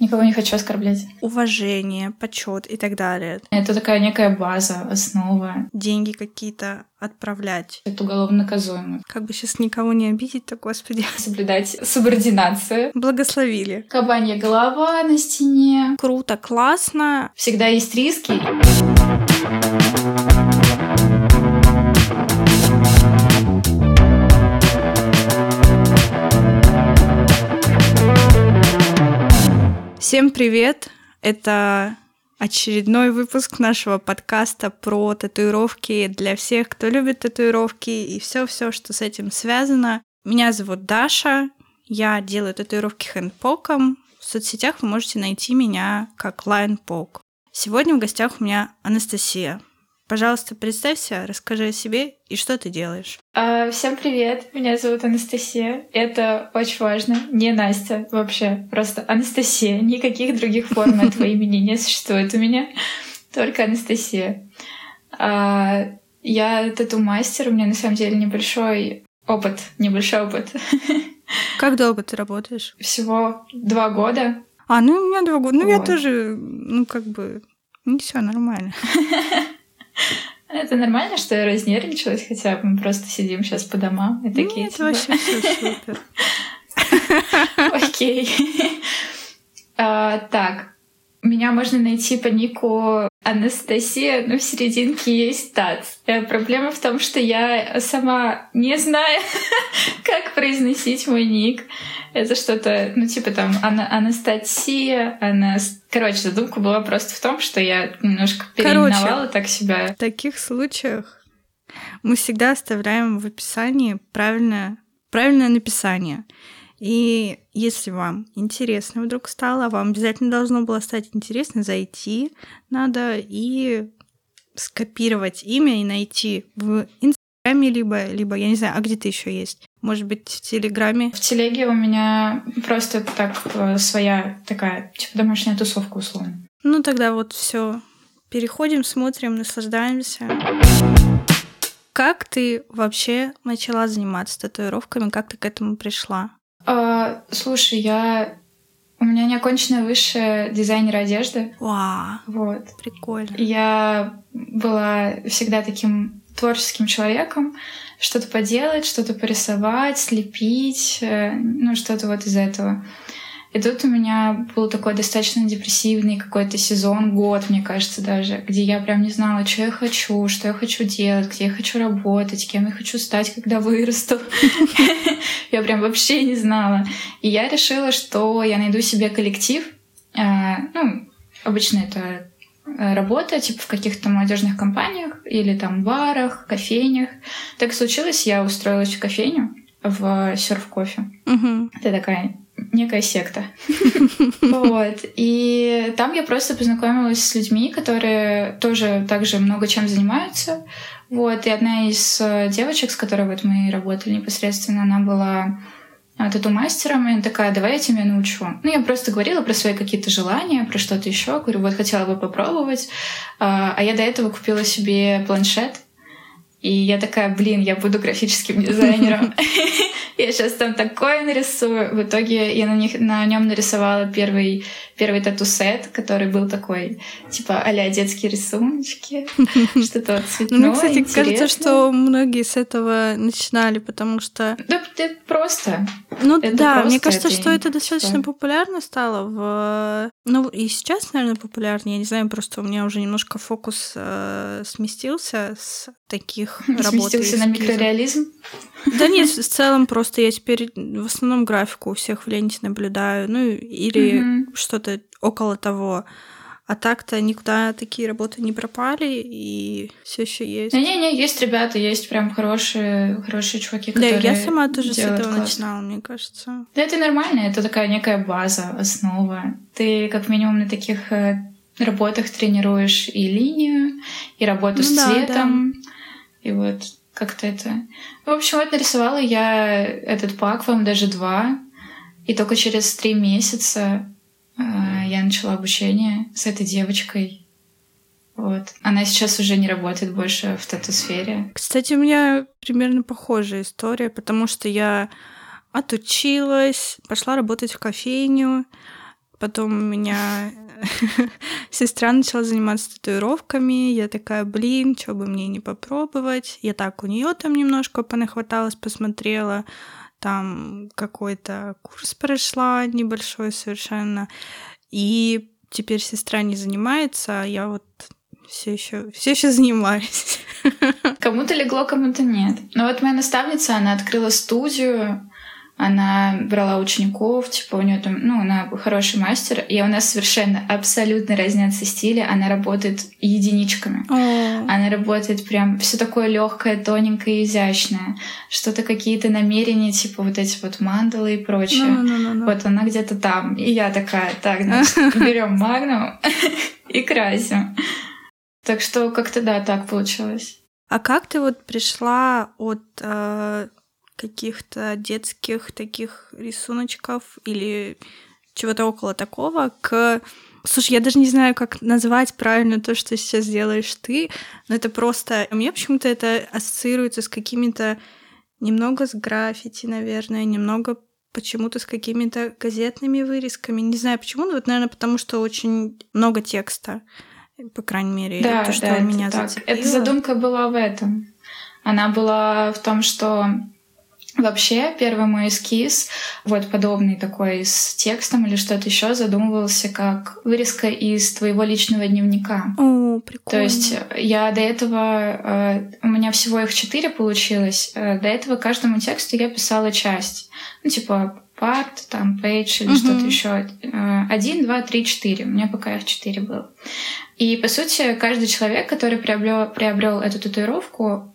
Никого не хочу оскорблять. Уважение, почет и так далее. Это такая некая база, основа. Деньги какие-то отправлять. Это уголовно наказуемо. Как бы сейчас никого не обидеть-то, господи. Соблюдать субординацию. Благословили. Кабанья голова на стене. Круто, классно. Всегда есть риски. Всем привет! Это очередной выпуск нашего подкаста про татуировки для всех, кто любит татуировки и все-все, что с этим связано. Меня зовут Даша, я делаю татуировки хэндпоком. В соцсетях вы можете найти меня как Linepoke. Сегодня в гостях у меня Анастасия. Пожалуйста, представься, расскажи о себе и что ты делаешь. А, всем привет, меня зовут Анастасия. Это очень важно. Не Настя вообще, просто Анастасия. Никаких других форм этого имени не существует у меня, только Анастасия. А, я тату-мастер, у меня на самом деле небольшой опыт, небольшой опыт. Как долго ты работаешь? Всего два года. А, ну у меня два года. Ну вот. я тоже, ну как бы, не все нормально. Это нормально, что я разнервничалась, хотя мы просто сидим сейчас по домам и такие. Нет, типа... вообще все супер. Окей. А, так, меня можно найти по нику Анастасия, но в серединке есть тац. Э, проблема в том, что я сама не знаю, как произносить мой ник. Это что-то, ну, типа там Ана Анастасия, она... Короче, задумка была просто в том, что я немножко переименовала так себя. В таких случаях мы всегда оставляем в описании правильное, правильное написание. И если вам интересно вдруг стало, вам обязательно должно было стать интересно, зайти надо и скопировать имя и найти в Инстаграме либо, либо, я не знаю, а где ты еще есть? Может быть, в Телеграме? В Телеге у меня просто так э, своя такая, типа домашняя тусовка условно. Ну тогда вот все. Переходим, смотрим, наслаждаемся. Как ты вообще начала заниматься татуировками? Как ты к этому пришла? А, слушай, я у меня неоконченная высшая дизайнер одежды. Вау. Вот. Прикольно. Я была всегда таким творческим человеком. Что-то поделать, что-то порисовать, слепить, э, ну, что-то вот из этого. И тут у меня был такой достаточно депрессивный какой-то сезон, год, мне кажется, даже, где я прям не знала, что я хочу, что я хочу делать, где я хочу работать, кем я хочу стать, когда вырасту. Я прям вообще не знала. И я решила, что я найду себе коллектив. А, ну, обычно это э, работа, типа в каких-то молодежных компаниях или там барах, кофейнях. Так случилось, я устроилась в кофейню в серф кофе. Это такая некая секта. Вот. И там я просто познакомилась с людьми, которые тоже также много чем занимаются. Вот. И одна из э, девочек, с которой вот мы работали непосредственно, она была э, тату-мастером, и она такая, давай я тебя научу. Ну, я просто говорила про свои какие-то желания, про что-то еще. Говорю, вот хотела бы попробовать. А, а я до этого купила себе планшет, и я такая, блин, я буду графическим дизайнером. Я сейчас там такое нарисую. В итоге я на, них, на нем нарисовала первый, первый тату-сет, который был такой, типа, а детские рисуночки, что-то вот цветное, Ну, кстати, кажется, что многие с этого начинали, потому что... Да, это просто. Ну да, мне кажется, что это достаточно популярно стало в... Ну, и сейчас, наверное, популярно. Я не знаю, просто у меня уже немножко фокус э, сместился с таких работ. Сместился на микрореализм? Да нет, в целом просто я теперь в основном графику у всех в ленте наблюдаю, ну или что-то около того. А так-то никуда такие работы не пропали, и все еще есть. Не-не-не, есть ребята, есть прям хорошие, хорошие чуваки, которые Да, я сама тоже с этого класс. начинала, мне кажется. Да, это нормально, это такая некая база, основа. Ты как минимум на таких э, работах тренируешь и линию, и работу ну, с да, цветом, да. и вот как-то это... В общем, вот нарисовала я этот пак, вам даже два. И только через три месяца я начала обучение с этой девочкой. Вот. Она сейчас уже не работает больше в тату-сфере. Кстати, у меня примерно похожая история, потому что я отучилась, пошла работать в кофейню, Потом у меня сестра начала заниматься татуировками. Я такая, блин, что бы мне не попробовать. Я так у нее там немножко понахваталась, посмотрела. Там какой-то курс прошла небольшой совершенно. И теперь сестра не занимается, а я вот все еще все еще занимаюсь. Кому-то легло, кому-то нет. Но вот моя наставница, она открыла студию она брала учеников, типа у нее там, ну, она хороший мастер, и у нас совершенно абсолютно разнятся стили. Она работает единичками. Oh. Она работает прям все такое легкое, тоненькое, изящное. Что-то какие-то намерения, типа вот эти вот мандалы и прочее. No, no, no, no. Вот она где-то там. И я такая, так, значит, берем магнум и красим. Так что как-то да, так получилось. А как ты вот пришла от э, каких-то детских таких рисуночков или чего-то около такого к Слушай, я даже не знаю, как назвать правильно то, что сейчас делаешь ты, но это просто... У меня почему-то это ассоциируется с какими-то... Немного с граффити, наверное, немного почему-то с какими-то газетными вырезками. Не знаю почему, но вот, наверное, потому что очень много текста, по крайней мере, да, то, что да, меня это зацепило. Так. Эта задумка была в этом. Она была в том, что Вообще, первый мой эскиз, вот подобный такой с текстом или что-то еще, задумывался как вырезка из твоего личного дневника. О, прикольно. То есть я до этого, э, у меня всего их четыре получилось, э, до этого каждому тексту я писала часть. Ну, типа part, там, page или uh-huh. что-то еще. Э, один, два, три, четыре. У меня пока их четыре было. И, по сути, каждый человек, который приобрел, приобрел эту татуировку,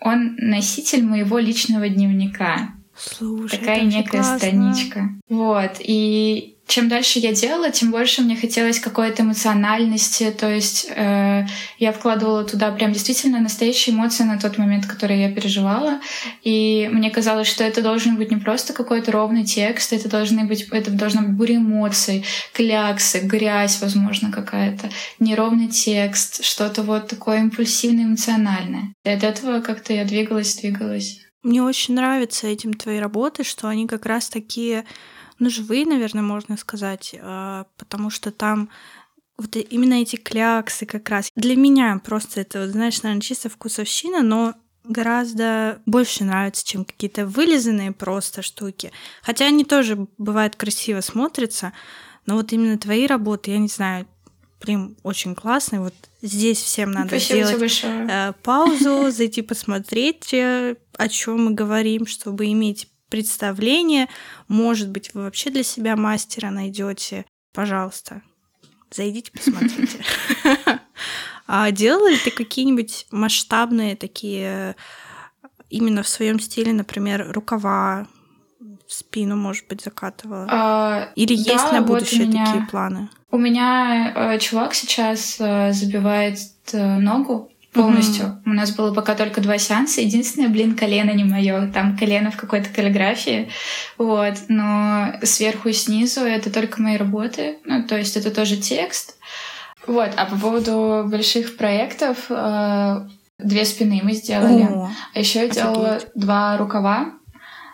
он носитель моего личного дневника. Слушай, такая некая классно. страничка. Вот. И чем дальше я делала, тем больше мне хотелось какой-то эмоциональности. То есть э, я вкладывала туда прям действительно настоящие эмоции на тот момент, который я переживала. И мне казалось, что это должен быть не просто какой-то ровный текст, это должны быть, это должна быть буря эмоций, кляксы, грязь, возможно, какая-то, неровный текст, что-то вот такое импульсивное, эмоциональное. И от этого как-то я двигалась, двигалась. Мне очень нравятся этим твои работы, что они как раз такие ну, живые, наверное, можно сказать, а, потому что там вот именно эти кляксы как раз. Для меня просто это, знаешь, наверное, чисто вкусовщина, но гораздо больше нравится, чем какие-то вылизанные просто штуки. Хотя они тоже бывают красиво смотрятся, но вот именно твои работы, я не знаю, прям очень классные. Вот здесь всем надо Спасибо сделать э, паузу, зайти посмотреть, э, о чем мы говорим, чтобы иметь представление. Может быть, вы вообще для себя мастера найдете. Пожалуйста, зайдите, посмотрите. А делала ли ты какие-нибудь масштабные такие именно в своем стиле, например, рукава, спину, может быть, закатывала? А, Или да, есть на вот будущее меня, такие планы? У меня э, чувак сейчас э, забивает э, ногу полностью. Mm-hmm. У нас было пока только два сеанса. Единственное, блин, колено не мое. Там колено в какой-то каллиграфии. Вот. Но сверху и снизу это только мои работы. Ну, то есть это тоже текст. Вот. А по поводу больших проектов, э, две спины мы сделали. О, а еще я делала два рукава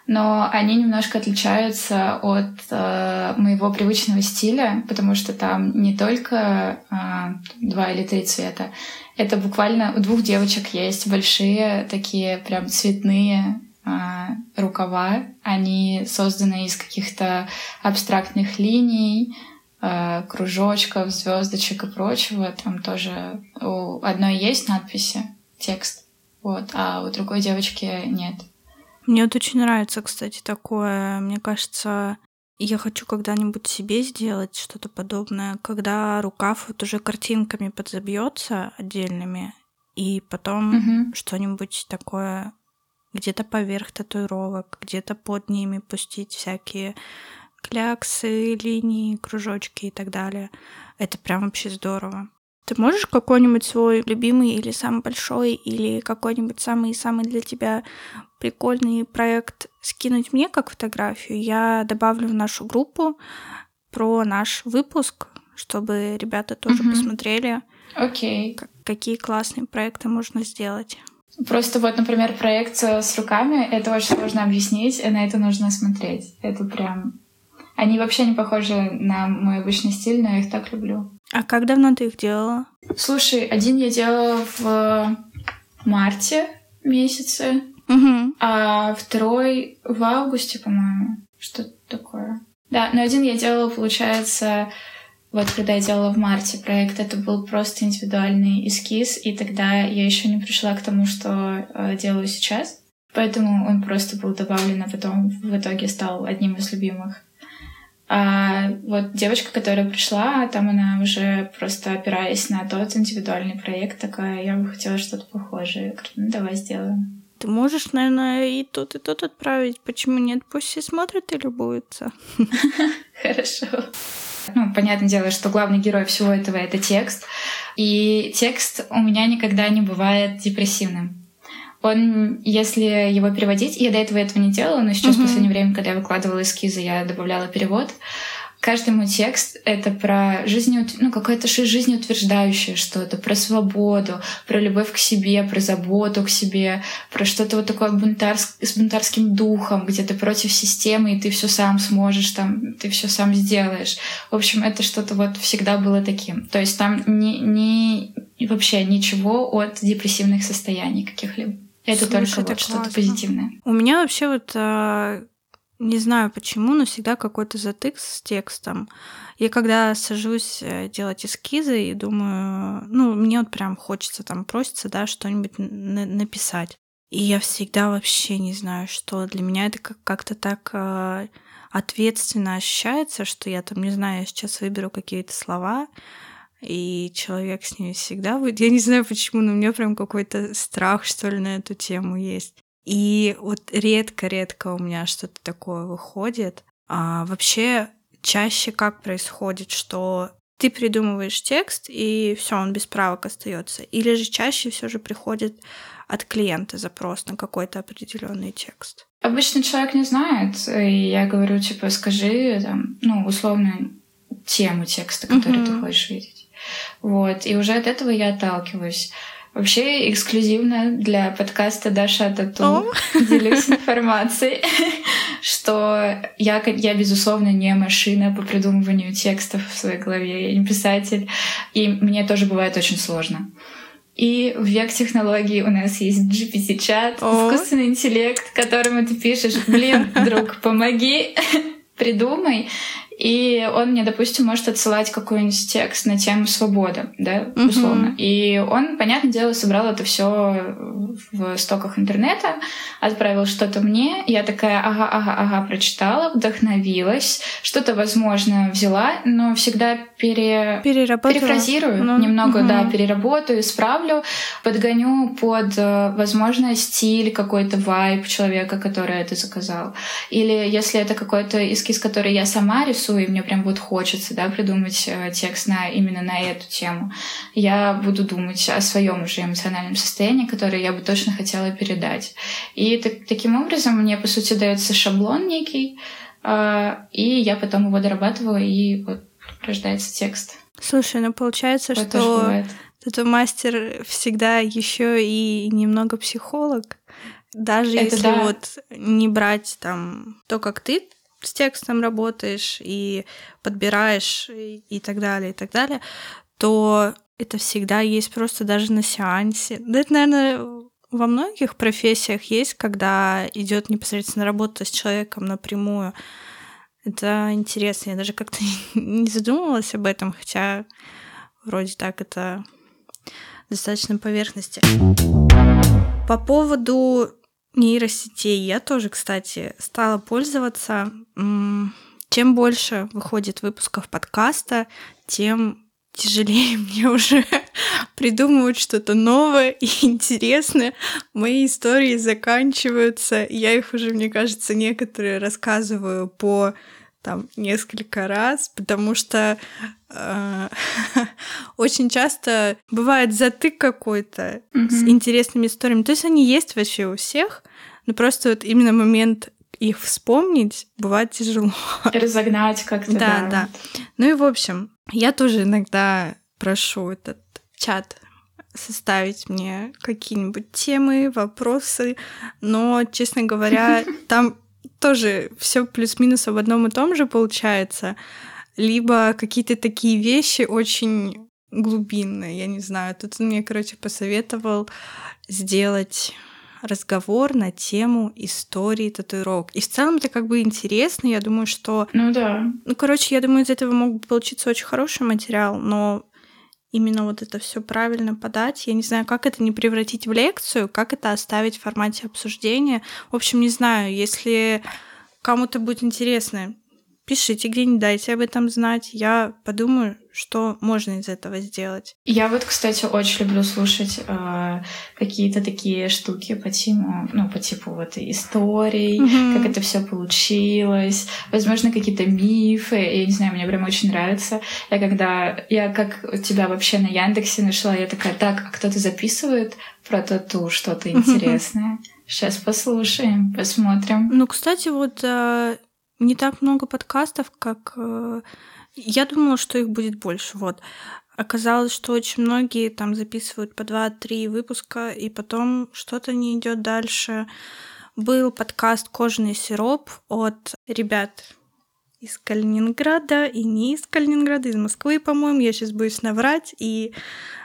но они немножко отличаются от э, моего привычного стиля, потому что там не только э, два или три цвета, это буквально у двух девочек есть большие такие прям цветные э, рукава. Они созданы из каких-то абстрактных линий, э, кружочков, звездочек и прочего. Там тоже у одной есть надписи, текст, вот, а у другой девочки нет. Мне вот очень нравится, кстати, такое. Мне кажется, я хочу когда-нибудь себе сделать что-то подобное, когда рукав вот уже картинками подзабьется отдельными, и потом Мгм. что-нибудь такое где-то поверх татуировок, где-то под ними пустить всякие кляксы, линии, кружочки и так далее. Это прям вообще здорово. Ты можешь какой-нибудь свой любимый или самый большой, или какой-нибудь самый-самый для тебя прикольный проект скинуть мне как фотографию? Я добавлю в нашу группу про наш выпуск, чтобы ребята тоже Мгм. посмотрели, Окей. как- какие классные проекты можно сделать. Просто вот, например, проект с руками, это очень сложно объяснить, и на это нужно смотреть. Это прям... Они вообще не похожи на мой обычный стиль, но я их так люблю. А как давно ты их делала? Слушай, один я делала в марте месяце, Угу. а второй в августе, по-моему. Что-то такое. Да, но один я делала, получается, вот когда я делала в марте проект, это был просто индивидуальный эскиз, и тогда я еще не пришла к тому, что э, делаю сейчас. Поэтому он просто был добавлен, а потом в итоге стал одним из любимых. А вот девочка, которая пришла, там она уже просто опираясь на тот индивидуальный проект, такая, я бы хотела что-то похожее. Я говорю, ну давай сделаем. Ты можешь, наверное, и тут, и тут отправить. Почему нет? Пусть все смотрят и любуются. Хорошо. Ну, понятное дело, что главный герой всего этого — это текст. И текст у меня никогда не бывает депрессивным. Он, если его переводить, я до этого этого не делала, но сейчас Мгм. в последнее время, когда я выкладывала эскизы, я добавляла перевод. Каждый мой текст — это про жизнеут... ну, какое-то жизнеутверждающее что-то, про свободу, про любовь к себе, про заботу к себе, про что-то вот такое бунтарс... с бунтарским духом, где ты против системы, и ты все сам сможешь, там, ты все сам сделаешь. В общем, это что-то вот всегда было таким. То есть там не, не... вообще ничего от депрессивных состояний каких-либо. Это Слушай, только это вот что-то позитивное. У меня вообще вот а, не знаю почему, но всегда какой-то затык с текстом. Я когда сажусь э, делать эскизы и думаю, ну, мне вот прям хочется там проситься, да, что-нибудь н- написать. И я всегда вообще не знаю, что для меня это как- как-то так а, ответственно ощущается, что я там, не знаю, я сейчас выберу какие-то слова, и человек с ними всегда будет. Я не знаю почему, но у меня прям какой-то страх, что ли, на эту тему есть. И вот редко-редко у меня что-то такое выходит. А вообще чаще как происходит, что ты придумываешь текст, и все, он без правок остается. Или же чаще все же приходит от клиента запрос на какой-то определенный текст. Обычно человек не знает, и я говорю, типа, скажи, там, ну, условно, тему текста, который ты Мгм. хочешь видеть. Вот, и уже от этого я отталкиваюсь. Вообще, эксклюзивно для подкаста Даша Тату делюсь информацией, что я, я, безусловно, не машина по придумыванию текстов в своей голове, я не писатель, и мне тоже бывает очень сложно. И в век технологий у нас есть GPT-чат, искусственный интеллект, которому ты пишешь, блин, друг, помоги, придумай. И он мне, допустим, может отсылать какой-нибудь текст на тему свобода, да, условно. И он, понятное дело, собрал это все в стоках интернета, отправил что-то мне. Я такая, ага, ага, ага, прочитала, вдохновилась, что-то, возможно, взяла, но всегда пере... Перефразирую Ну, немного, мгм. да, переработаю, исправлю, подгоню под, э, возможно, стиль, какой-то вайб человека, который это заказал. Или если это какой-то эскиз, который я сама рисую, и мне прям вот хочется, да, придумать э, текст на, именно на эту тему, я буду думать о своем уже эмоциональном состоянии, которое я бы точно хотела передать. И так- таким образом мне, по сути, дается шаблон некий, э, и я потом его дорабатываю, и вот рождается текст. Слушай, ну получается, тоже что тату-мастер всегда еще и немного психолог. Даже Это если да. вот не брать там то, как ты с текстом работаешь и подбираешь и, и так далее, и так далее, то это всегда есть просто даже на сеансе. Да это, наверное, во многих профессиях есть, когда идет непосредственно работа с человеком напрямую. Это интересно. Я даже как-то не задумывалась об этом, хотя вроде так это достаточно поверхности. По поводу нейросетей я тоже, кстати, стала пользоваться. Чем больше выходит выпусков подкаста, тем тяжелее мне уже придумывать что-то новое и интересное. Мои истории заканчиваются. Я их уже, мне кажется, некоторые рассказываю по там несколько раз, потому что э, очень часто бывает затык какой-то с интересными историями. То есть они есть вообще у всех, но просто вот именно момент их вспомнить бывает тяжело. Разогнать как-то, Да, да. да. Ну и в общем, я тоже иногда прошу этот чат составить мне какие-нибудь темы, вопросы, но, честно говоря, там тоже все плюс-минус в одном и том же получается, либо какие-то такие вещи очень глубинные, я не знаю. Тут он мне, короче, посоветовал сделать разговор на тему истории татуировок. И в целом это как бы интересно, я думаю, что... Ну да. Ну, короче, я думаю, из этого мог бы получиться очень хороший материал, но именно вот это все правильно подать. Я не знаю, как это не превратить в лекцию, как это оставить в формате обсуждения. В общем, не знаю, если кому-то будет интересно, пишите где-нибудь, дайте об этом знать. Я подумаю, что можно из этого сделать. Я вот, кстати, очень люблю слушать э, какие-то такие штуки по тему, ну, по типу вот историй, mm-hmm. как это все получилось, возможно, какие-то мифы. Я не знаю, мне прям очень нравится. Я когда я как тебя вообще на Яндексе нашла, я такая, так, а кто-то записывает про тату что-то интересное. Сейчас послушаем, посмотрим. Ну, кстати, вот э, не так много подкастов, как... Э, я думала, что их будет больше, вот. Оказалось, что очень многие там записывают по 2-3 выпуска, и потом что-то не идет дальше. Был подкаст «Кожаный сироп» от ребят из Калининграда и не из Калининграда, из Москвы, по-моему, я сейчас боюсь наврать. И,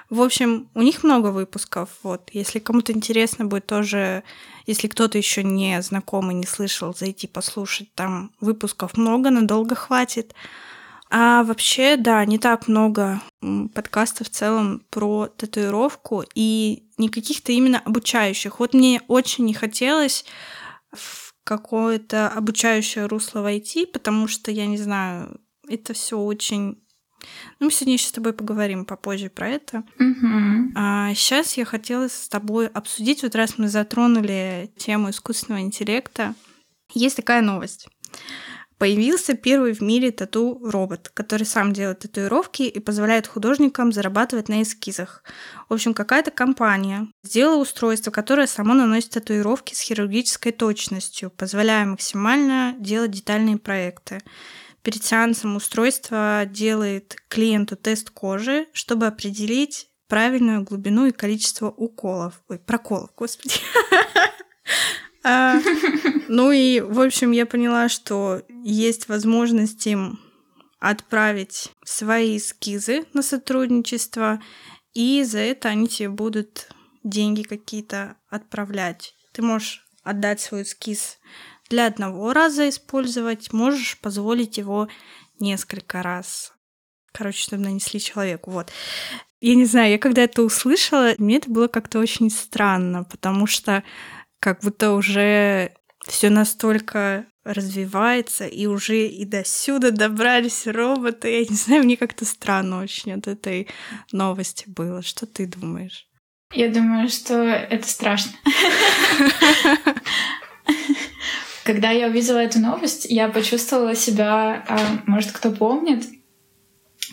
в общем, у них много выпусков. Вот, если кому-то интересно будет тоже если кто-то еще не знакомый, не слышал, зайти послушать, там выпусков много, надолго хватит. А вообще, да, не так много подкастов в целом про татуировку и не каких-то именно обучающих. Вот мне очень не хотелось в какое-то обучающее русло войти, потому что, я не знаю, это все очень ну, мы сегодня еще с тобой поговорим попозже про это. Угу. А сейчас я хотела с тобой обсудить, вот раз мы затронули тему искусственного интеллекта, есть такая новость. Появился первый в мире тату-робот, который сам делает татуировки и позволяет художникам зарабатывать на эскизах. В общем, какая-то компания сделала устройство, которое само наносит татуировки с хирургической точностью, позволяя максимально делать детальные проекты. Перед сеансом устройство делает клиенту тест кожи, чтобы определить правильную глубину и количество уколов. Ой, проколов, господи. А, ну и, в общем, я поняла, что есть возможность им отправить свои эскизы на сотрудничество, и за это они тебе будут деньги какие-то отправлять. Ты можешь отдать свой эскиз для одного раза использовать, можешь позволить его несколько раз. Короче, чтобы нанесли человеку. Вот. Я не знаю, я когда это услышала, мне это было как-то очень странно, потому что как будто уже все настолько развивается, и уже и до сюда добрались роботы. Я не знаю, мне как-то странно очень от этой новости было. Что ты думаешь? Я думаю, что это страшно. Когда я увидела эту новость, я почувствовала себя, а, может, кто помнит,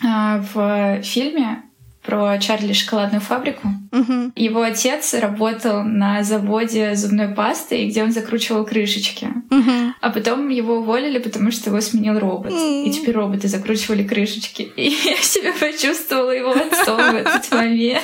а, в фильме про Чарли шоколадную фабрику. Угу. Его отец работал на заводе зубной пасты, где он закручивал крышечки. Угу. А потом его уволили, потому что его сменил робот. И теперь роботы закручивали крышечки. И я себя почувствовала его отцом в этот момент.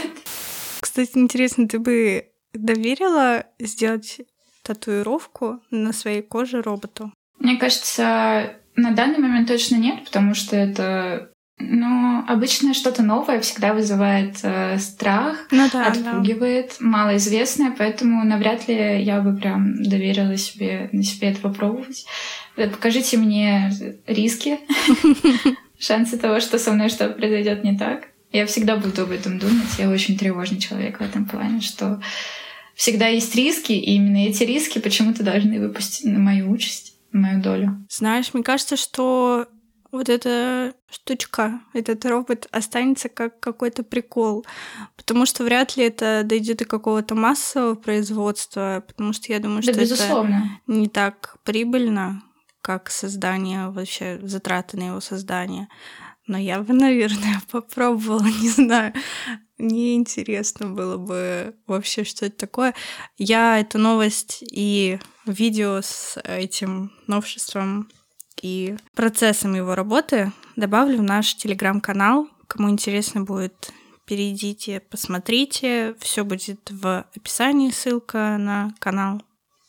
Кстати, интересно, ты бы доверила сделать татуировку на своей коже роботу? Мне кажется, на данный момент точно нет, потому что это ну, обычно что-то новое всегда вызывает э, страх, ну, да, отпугивает, да. малоизвестное, поэтому навряд ли я бы прям доверила себе на себе это попробовать. Э, покажите мне риски, шансы того, что со мной что-то произойдет не так. Я всегда буду об этом думать. Я очень тревожный человек в этом плане, что всегда есть риски, и именно эти риски почему-то должны выпустить на мою участь, на мою долю. Знаешь, мне кажется, что вот эта штучка, этот робот останется как какой-то прикол, потому что вряд ли это дойдет до какого-то массового производства, потому что я думаю, да, что безусловно. это не так прибыльно, как создание вообще затраты на его создание. Но я бы, наверное, попробовала, не знаю. Мне интересно было бы вообще, что это такое. Я эту новость и видео с этим новшеством и процессом его работы добавлю в наш телеграм-канал. Кому интересно будет, перейдите, посмотрите. Все будет в описании, ссылка на канал.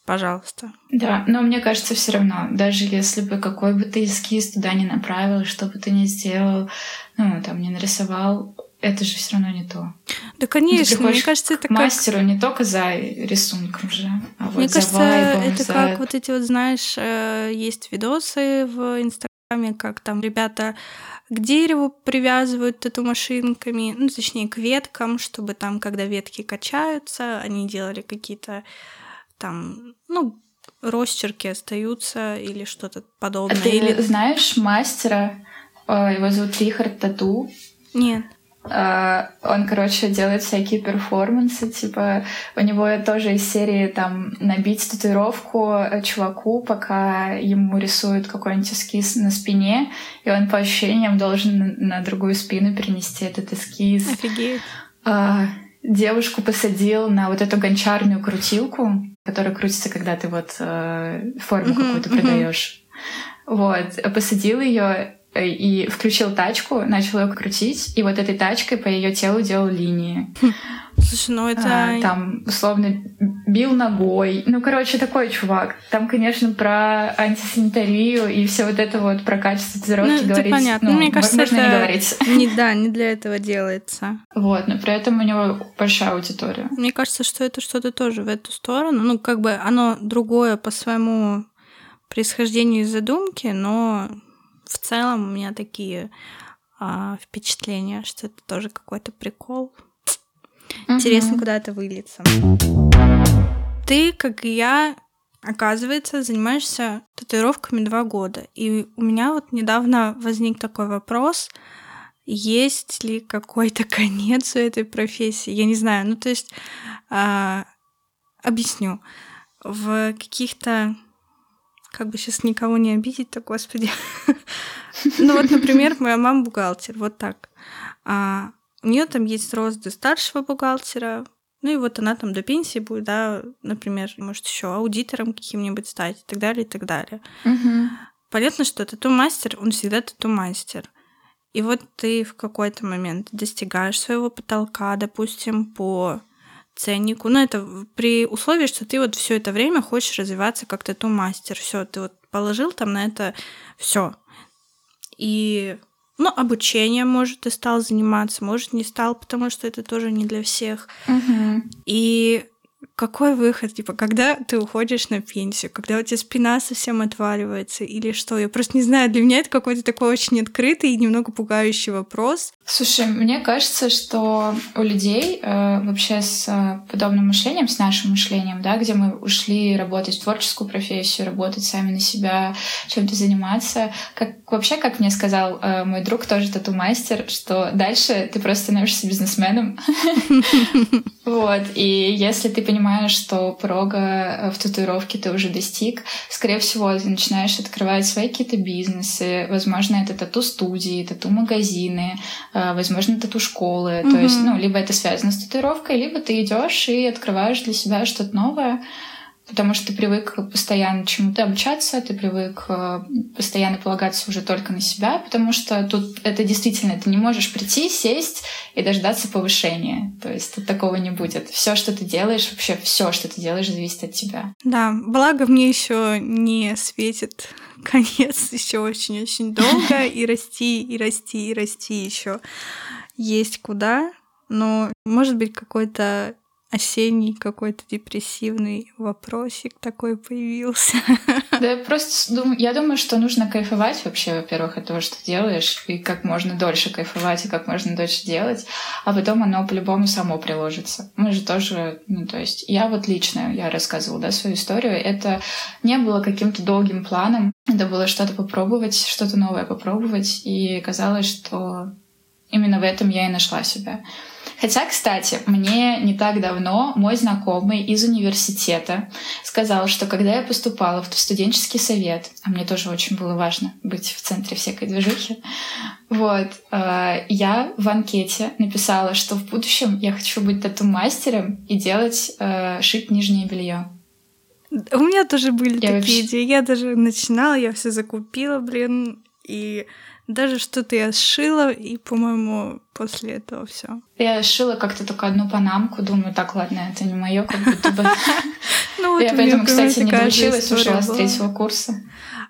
пожалуйста. Да, но мне кажется, все равно, даже если бы какой бы ты эскиз туда не направил, что бы ты ни сделал, ну, там, не нарисовал, это же все равно не то. Да, конечно, мне кажется, это к мастеру как... не только за рисунком же, а вот Мне за кажется, вайбом, это за... как вот эти вот, знаешь, э, есть видосы в Инстаграме, как там ребята к дереву привязывают эту машинками, ну, точнее, к веткам, чтобы там, когда ветки качаются, они делали какие-то там, ну, росчерки остаются или что-то подобное. А ты или... знаешь мастера, э, его зовут Рихард Тату? Нет. Uh, он, короче, делает всякие перформансы, типа у него тоже из серии там набить татуировку чуваку, пока ему рисуют какой-нибудь эскиз на спине, и он по ощущениям должен на другую спину перенести этот эскиз. Офигеть. Uh, девушку посадил на вот эту гончарную крутилку, которая крутится, когда ты вот uh, форму uh-huh, какую-то uh-huh. продаешь. Вот, посадил ее Э, и включил тачку, начал ее крутить, и вот этой тачкой по ее телу делал линии. Слушай, ну это... А, там, условно, бил ногой. Ну, короче, такой чувак. Там, конечно, про антисанитарию и все вот это вот про качество татуировки ну, говорить. понятно. Ну, Мне кажется, можно это не говорить. Не, да, не для этого делается. Вот, но при этом у него большая аудитория. Мне кажется, что это что-то тоже в эту сторону. Ну, как бы оно другое по своему происхождению и задумке, но в целом у меня такие а, впечатления, что это тоже какой-то прикол. Угу. Интересно, куда это выльется. Ты, как и я, оказывается, занимаешься татуировками два года. И у меня вот недавно возник такой вопрос, есть ли какой-то конец у этой профессии? Я не знаю. Ну, то есть, а, объясню. В каких-то как бы сейчас никого не обидеть-то, господи. Ну вот, например, моя мама бухгалтер, вот так. А у нее там есть рост до старшего бухгалтера, ну и вот она там до пенсии будет, да, например, может еще аудитором каким-нибудь стать и так далее, и так далее. Угу. Понятно, что тату-мастер, он всегда тату-мастер. И вот ты в какой-то момент достигаешь своего потолка, допустим, по ценнику. Но это при условии, что ты вот все это время хочешь развиваться как тату-мастер. Все, ты вот положил там на это все. И ну, обучение, может, ты стал заниматься, может, не стал, потому что это тоже не для всех. Угу. И какой выход? Типа, когда ты уходишь на пенсию, когда у тебя спина совсем отваливается или что? Я просто не знаю, для меня это какой-то такой очень открытый и немного пугающий вопрос. Слушай, мне кажется, что у людей э, вообще с э, подобным мышлением, с нашим мышлением, да, где мы ушли работать в творческую профессию, работать сами на себя, чем-то заниматься, как вообще, как мне сказал э, мой друг, тоже тату-мастер, что дальше ты просто становишься бизнесменом. Вот, и если ты понимаешь, что порога э, в татуировке ты уже достиг, скорее всего, ты начинаешь открывать свои какие-то бизнесы, возможно, это тату-студии, тату-магазины, э, возможно, тату-школы. Mm-hmm. То есть, ну, либо это связано с татуировкой, либо ты идешь и открываешь для себя что-то новое потому что ты привык постоянно чему-то обучаться, ты привык э, постоянно полагаться уже только на себя, потому что тут это действительно, ты не можешь прийти, сесть и дождаться повышения. То есть тут такого не будет. Все, что ты делаешь, вообще все, что ты делаешь, зависит от тебя. Да, благо мне еще не светит конец еще очень-очень долго, и расти, и расти, и расти еще есть куда. Но, может быть, какой-то осенний какой-то депрессивный вопросик такой появился. Да, я просто думаю, я думаю, что нужно кайфовать вообще, во-первых, от того, что делаешь, и как можно дольше кайфовать, и как можно дольше делать, а потом оно по-любому само приложится. Мы же тоже, ну, то есть, я вот лично, я рассказывала, да, свою историю, это не было каким-то долгим планом, это было что-то попробовать, что-то новое попробовать, и казалось, что именно в этом я и нашла себя. Хотя, кстати, мне не так давно мой знакомый из университета сказал, что когда я поступала в студенческий совет, а мне тоже очень было важно быть в центре всякой движухи, вот, э, я в анкете написала, что в будущем я хочу быть тату-мастером и делать, э, шить нижнее белье. У меня тоже были я такие вообще... идеи. Я даже начинала, я все закупила, блин, и Даже что-то я сшила, и, по-моему, после этого все. Я сшила как-то только одну панамку, думаю, так, ладно, это не мое, как будто бы. Ну, Я поэтому, кстати, не доучилась, ушла с третьего курса.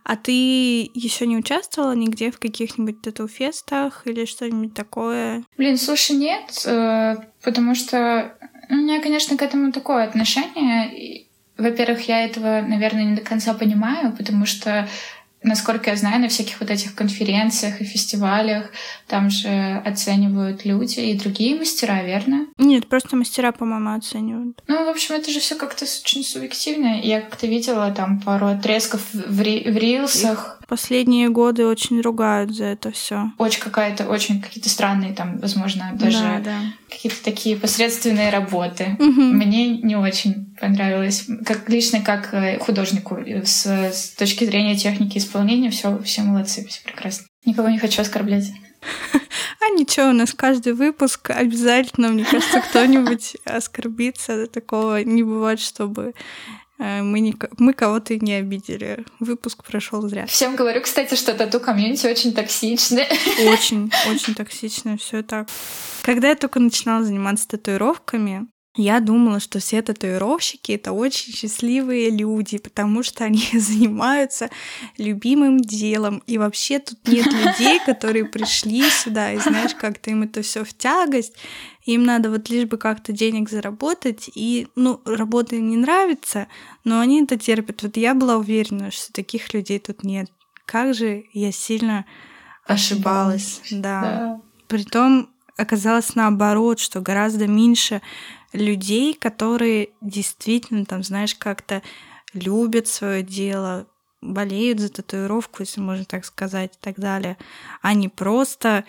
А ты еще не участвовала нигде в каких-нибудь тату-фестах или что-нибудь такое? Блин, слушай, нет, э, потому что у меня, конечно, к этому такое отношение. Во-первых, я этого, наверное, не до конца понимаю, потому что насколько я знаю, на всяких вот этих конференциях и фестивалях там же оценивают люди и другие мастера, верно? Нет, просто мастера, по-моему, оценивают. Ну, в общем, это же все как-то очень субъективно. Я как-то видела там пару отрезков в, ри- в рилсах. Последние годы очень ругают за это все. Очень какая-то, очень какие-то странные там, возможно, даже Да, да. какие-то такие посредственные работы. Мгм. Мне не очень понравилось. Как лично как э, художнику с, с точки зрения техники исполнения все, все молодцы, все прекрасно. Никого не хочу оскорблять. А ничего, у нас каждый выпуск обязательно, мне кажется, кто-нибудь оскорбится. Такого не бывает, чтобы э, мы, не, мы кого-то не обидели. Выпуск прошел зря. Всем говорю, кстати, что тату-комьюнити очень токсичны. Очень, очень токсично все так. Когда я только начинала заниматься татуировками, я думала, что все татуировщики — это очень счастливые люди, потому что они занимаются любимым делом. И вообще тут нет людей, которые пришли сюда, и знаешь, как-то им это все в тягость. Им надо вот лишь бы как-то денег заработать. И, ну, работа им не нравится, но они это терпят. Вот я была уверена, что таких людей тут нет. Как же я сильно ошибалась. Да. Да. Притом оказалось наоборот, что гораздо меньше людей, которые действительно, там, знаешь, как-то любят свое дело, болеют за татуировку, если можно так сказать, и так далее. Они просто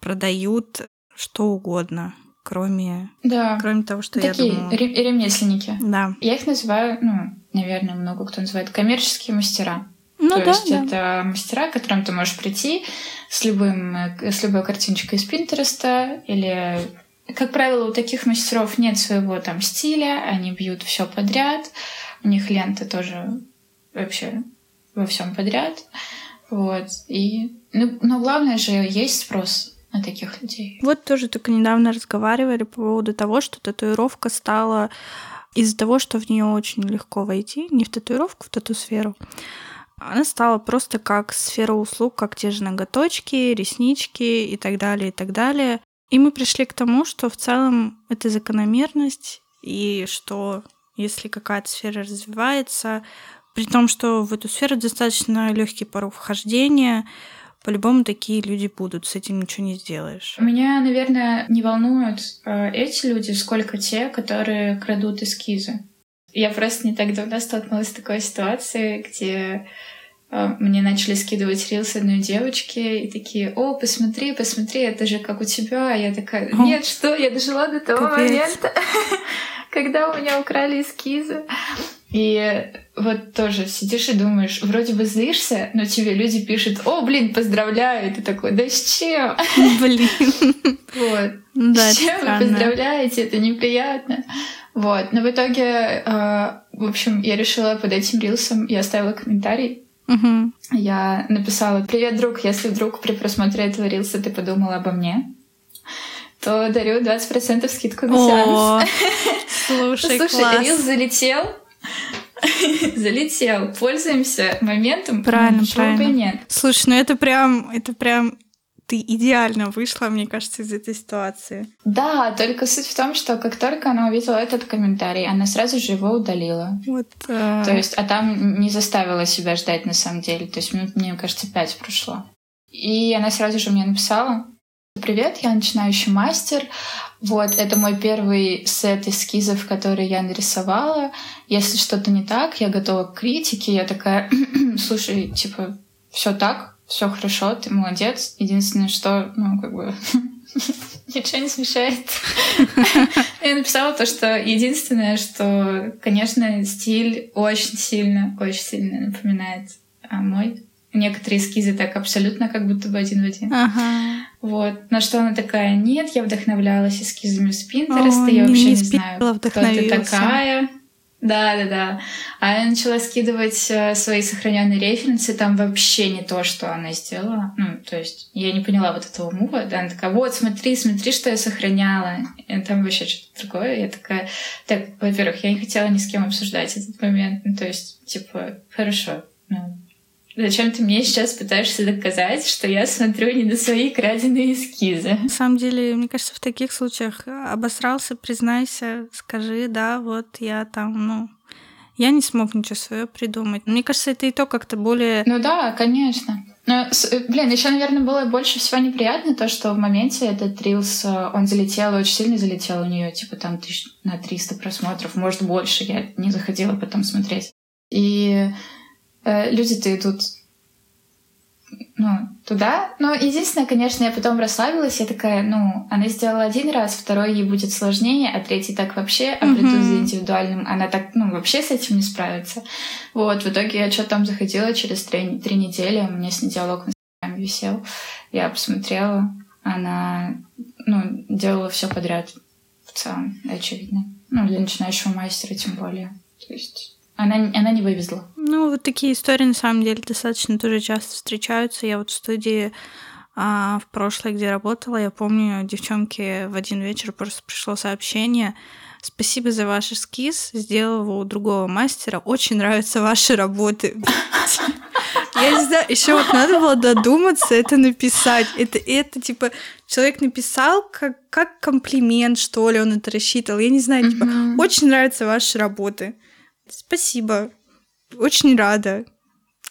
продают что угодно, кроме, Да. кроме того, что Такие я думала. ре- ремесленники. Да. Я их называю, ну, наверное, много кто называет коммерческие мастера. Ну То да, есть да. это мастера, к которым ты можешь прийти с, любым, э, с любой картиночкой из Пинтереста или как правило, у таких мастеров нет своего там стиля, они бьют все подряд, у них ленты тоже вообще во всем подряд, вот. И, ну, но главное же есть спрос на таких людей. Вот тоже только недавно разговаривали по поводу того, что татуировка стала из-за того, что в нее очень легко войти, не в татуировку, в тату-сферу, она стала просто как сфера услуг, как те же ноготочки, реснички и так далее, и так далее. И мы пришли к тому, что в целом это закономерность, и что если какая-то сфера развивается, при том, что в эту сферу достаточно легкий порог вхождения, по-любому такие люди будут, с этим ничего не сделаешь. Меня, наверное, не волнуют э, эти люди, сколько те, которые крадут эскизы. Я просто не так давно столкнулась с такой ситуацией, где мне начали скидывать рилс одной девочки и такие, о, посмотри, посмотри, это же как у тебя. А я такая, нет, что, я дожила до того Капец. момента, когда у меня украли эскизы. И вот тоже сидишь и думаешь, вроде бы злишься, но тебе люди пишут, о, блин, поздравляю, и ты такой, да с чем? Блин. Вот. Да, С чем вы поздравляете? Это неприятно. Вот. Но в итоге, э, в общем, я решила под этим рилсом, я оставила комментарий. Мгм. Я написала, привет, друг, если вдруг при просмотре этого рилса ты подумала обо мне, то дарю 20% скидку на сеанс. слушай, Слушай, рилс залетел. Залетел. Пользуемся моментом. Правильно, Почему бы правильно. нет? Слушай, ну это прям, это прям ты идеально вышла, мне кажется, из этой ситуации. Да, только суть в том, что как только она увидела этот комментарий, она сразу же его удалила. Вот. э, То есть, а там не заставила себя ждать на самом деле. То есть минут, мне кажется, пять прошло. И она сразу же мне написала. Привет, я начинающий мастер. Вот, это мой первый сет эскизов, которые я нарисовала. Если что-то не так, я готова к критике. Я такая, слушай, типа, все так, все хорошо, ты молодец. Единственное, что, ну, как бы, ничего не смешает. Я написала то, что единственное, что, конечно, стиль очень сильно, очень сильно напоминает а, мой. Некоторые эскизы так абсолютно как будто бы один в один. Ага. Вот. На что она такая, нет, я вдохновлялась эскизами с Пинтереста, я вообще не не, знаю, кто ты такая. Да, да, да. А я начала скидывать э, свои сохраненные референсы, там вообще не то, что она сделала. Ну, то есть я не поняла вот этого мува. Да, она такая, вот, смотри, смотри, что я сохраняла. И там вообще что-то другое. Я такая, так, во-первых, я не хотела ни с кем обсуждать этот момент. Ну, то есть, типа, хорошо, ну, Зачем ты мне сейчас пытаешься доказать, что я смотрю не на свои краденые эскизы? На самом деле, мне кажется, в таких случаях обосрался, признайся, скажи, да, вот я там, ну, я не смог ничего свое придумать. Мне кажется, это и то как-то более... Ну да, конечно. Но, блин, еще, наверное, было больше всего неприятно то, что в моменте этот рилс, э, он залетел, очень сильно залетел у нее, типа там тысяч на 300 просмотров, может больше, я не заходила потом смотреть. И Э, люди-то идут ну, туда. Но единственное, конечно, я потом расслабилась, я такая, ну, она сделала один раз, второй ей будет сложнее, а третий так вообще, а приду за индивидуальным, она так, ну, вообще с этим не справится. Вот, в итоге я что там заходила через три, три недели, у меня с ней диалог на Инстаграме висел, я посмотрела, она, ну, делала все подряд в целом, очевидно. Ну, для начинающего мастера тем более. То есть она, она не вывезла. Ну, вот такие истории, на самом деле, достаточно тоже часто встречаются. Я вот в студии а, в прошлой, где работала, я помню, девчонки в один вечер просто пришло сообщение. Спасибо за ваш эскиз. Сделала его у другого мастера. Очень нравятся ваши работы. Я не знаю, еще вот надо было додуматься это написать. Это, это типа, человек написал как, как комплимент, что ли, он это рассчитывал. Я не знаю, типа, очень нравятся ваши работы. Спасибо. Очень рада.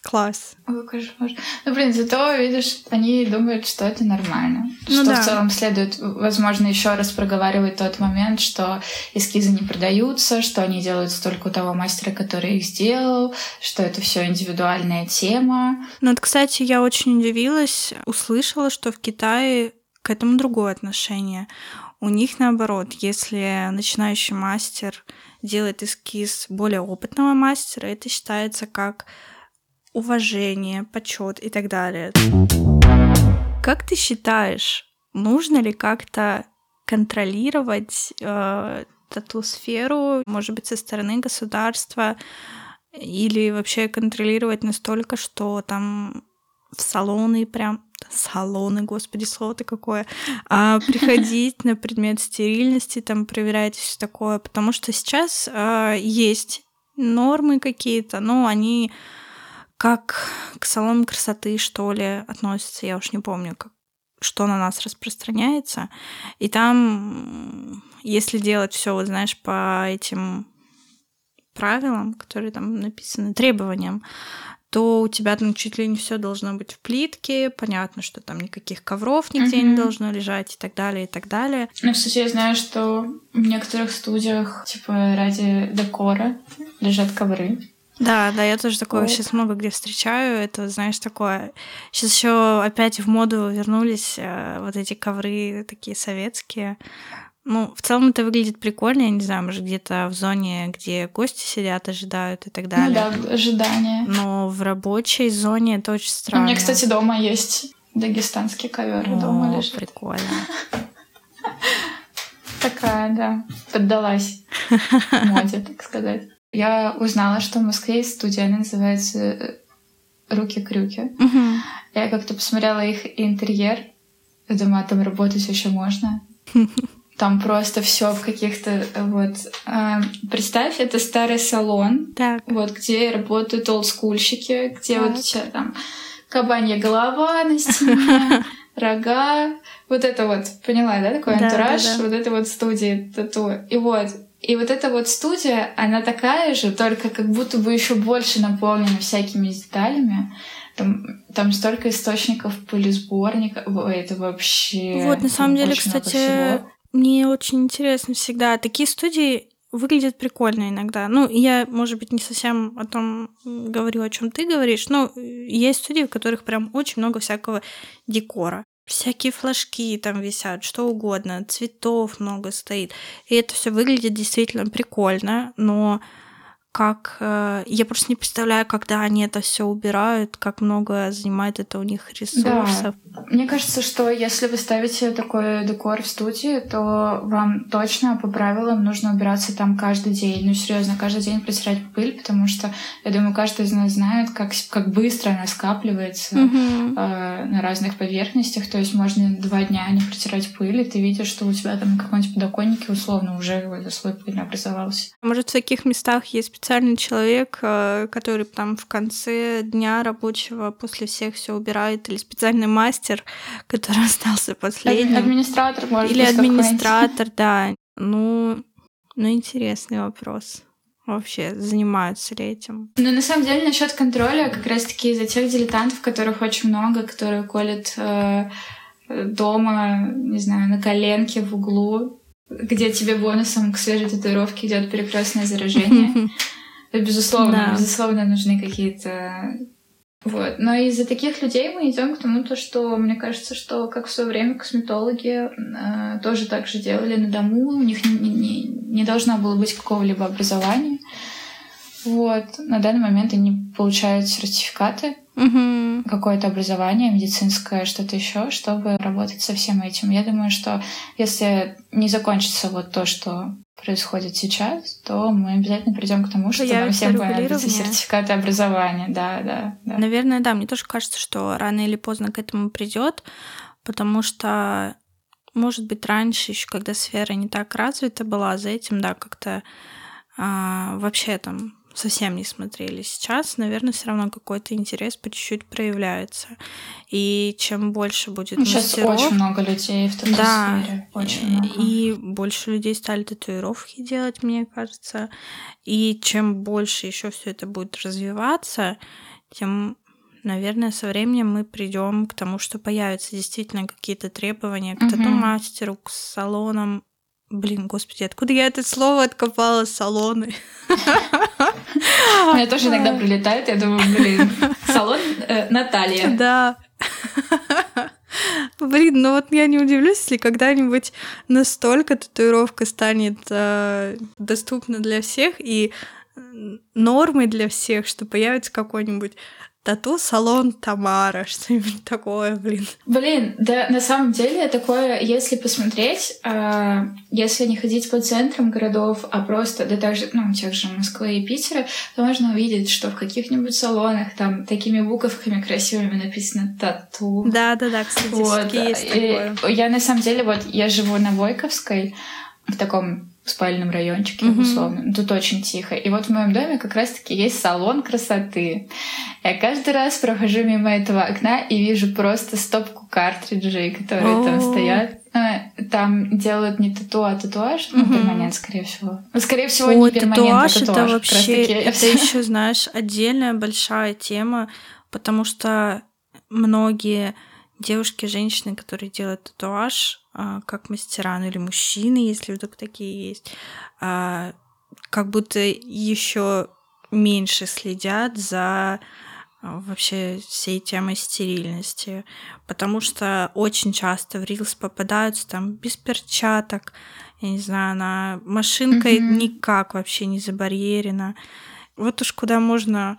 Класс. Ой, кошмар. Ну, блин, зато, видишь, они думают, что это нормально. Ну, что да. в целом следует, возможно, еще раз проговаривать тот момент, что эскизы не продаются, что они делаются только у того мастера, который их сделал, что это все индивидуальная тема. Ну, вот, кстати, я очень удивилась, услышала, что в Китае к этому другое отношение. У них наоборот, если начинающий мастер делает эскиз более опытного мастера, это считается как уважение, почет и так далее. Как ты считаешь, нужно ли как-то контролировать э, тату-сферу, может быть, со стороны государства, или вообще контролировать настолько, что там в салоны прям салоны, господи, слово-то какое, а приходить на предмет стерильности, там проверять все такое, потому что сейчас а, есть нормы какие-то, но они как к салонам красоты, что ли, относятся, я уж не помню, как, что на нас распространяется. И там, если делать все, вот знаешь, по этим правилам, которые там написаны, требованиям, то у тебя там чуть ли не все должно быть в плитке, понятно, что там никаких ковров нигде mm-hmm. не должно лежать и так далее, и так далее. Ну, кстати, я знаю, что в некоторых студиях, типа, ради декора лежат ковры. Да, да, я тоже такое вот. сейчас много где встречаю. Это, знаешь, такое. Сейчас еще опять в моду вернулись э, вот эти ковры такие советские. Ну, в целом это выглядит прикольно, я не знаю, может, где-то в зоне, где гости сидят, ожидают и так ну далее. Ну да, ожидание. Но в рабочей зоне это очень странно. У меня, кстати, дома есть дагестанский ковер дома лежит. прикольно. Такая, да, поддалась моде, так сказать. Я узнала, что в Москве есть студия, она называется э, «Руки-крюки». Я как-то посмотрела их интерьер, думаю, а там работать еще можно. Там просто все в каких-то э, вот. Э, представь, это старый салон, так. вот где работают олдскульщики, где так. вот вся там кабанья голова на стене, рога, вот это вот, поняла, да, такой антураж, да, да. вот это вот студия тату. И вот, и вот эта вот студия, она такая же, только как будто бы еще больше наполнена всякими деталями. Там, там столько источников пылесборника. Это вообще... Вот, на самом деле, кстати, мне очень интересно всегда. Такие студии выглядят прикольно иногда. Ну, я, может быть, не совсем о том говорю, о чем ты говоришь, но есть студии, в которых прям очень много всякого декора. Всякие флажки там висят, что угодно, цветов много стоит. И это все выглядит действительно прикольно, но как э, я просто не представляю, когда они это все убирают, как много занимает это у них ресурсов. Да. Мне кажется, что если вы ставите такой декор в студии, то вам точно по правилам нужно убираться там каждый день. Ну, серьезно, каждый день протирать пыль, потому что, я думаю, каждый из нас знает, как, как быстро она скапливается mm-hmm. э, на разных поверхностях. То есть можно два дня не протирать пыль, и ты видишь, что у тебя там на каком-нибудь подоконнике условно уже слой пыли образовался. Может, в таких местах есть специальный человек, э, который там в конце дня рабочего после всех все убирает, или специальный мастер, который остался последним. Администратор, может Или администратор, да. Ну, ну, интересный вопрос вообще занимаются ли этим. Ну, на самом деле, насчет контроля, как раз-таки из-за тех дилетантов, которых очень много, которые колят э, дома, не знаю, на коленке в углу, где тебе бонусом к свежей татуировке идет перекрестное заражение. Безусловно, да. безусловно, нужны какие-то вот. Но из-за таких людей мы идем к тому, то, что мне кажется, что как в свое время косметологи э, тоже так же делали на дому, у них не, не, не должно было быть какого-либо образования. Вот. На данный момент они получают сертификаты, угу. какое-то образование медицинское, что-то еще, чтобы работать со всем этим. Я думаю, что если не закончится вот то, что происходит сейчас, то мы обязательно придем к тому, что нам всем понадобятся сертификаты образования. Да, да, да. Наверное, да. Мне тоже кажется, что рано или поздно к этому придет, потому что, может быть, раньше, еще когда сфера не так развита была, за этим, да, как-то а, вообще там совсем не смотрели. Сейчас, наверное, все равно какой-то интерес по чуть-чуть проявляется. И чем больше будет ну, Сейчас мастеров... очень много людей в такой да, сфере. Очень много. И больше людей стали татуировки делать, мне кажется. И чем больше еще все это будет развиваться, тем наверное, со временем мы придем к тому, что появятся действительно какие-то требования к тату-мастеру, к салонам Блин, господи, откуда я это слово откопала? Салоны. Мне тоже иногда прилетает, я думаю, блин, салон э, Наталья. Да. Блин, ну вот я не удивлюсь, если когда-нибудь настолько татуировка станет э, доступна для всех и нормой для всех, что появится какой-нибудь тату-салон Тамара, что-нибудь такое, блин. Блин, да, на самом деле такое, если посмотреть, э, если не ходить по центрам городов, а просто, да также, ну, тех же Москвы и Питера, то можно увидеть, что в каких-нибудь салонах там такими буковками красивыми написано тату. Да-да-да, кстати, вот. есть такое. Я на самом деле, вот, я живу на Войковской, в таком спальном райончике, mm-hmm. условно. Тут очень тихо. И вот в моем доме как раз-таки есть салон красоты. Я каждый раз прохожу мимо этого окна и вижу просто стопку картриджей, которые oh. там стоят. А, там делают не тату, а татуаж, ну, mm-hmm. перманент, скорее всего. Ну, скорее всего, Ой, не перманент, татуаж, а татуаж. Это вообще, это еще, знаешь, отдельная большая тема, потому что многие девушки, женщины, которые делают татуаж, как мастера, ну или мужчины, если вдруг такие есть, а, как будто еще меньше следят за а, вообще всей темой стерильности, потому что очень часто в рилс попадаются там без перчаток, я не знаю, она машинкой mm-hmm. никак вообще не забарьерена. Вот уж куда можно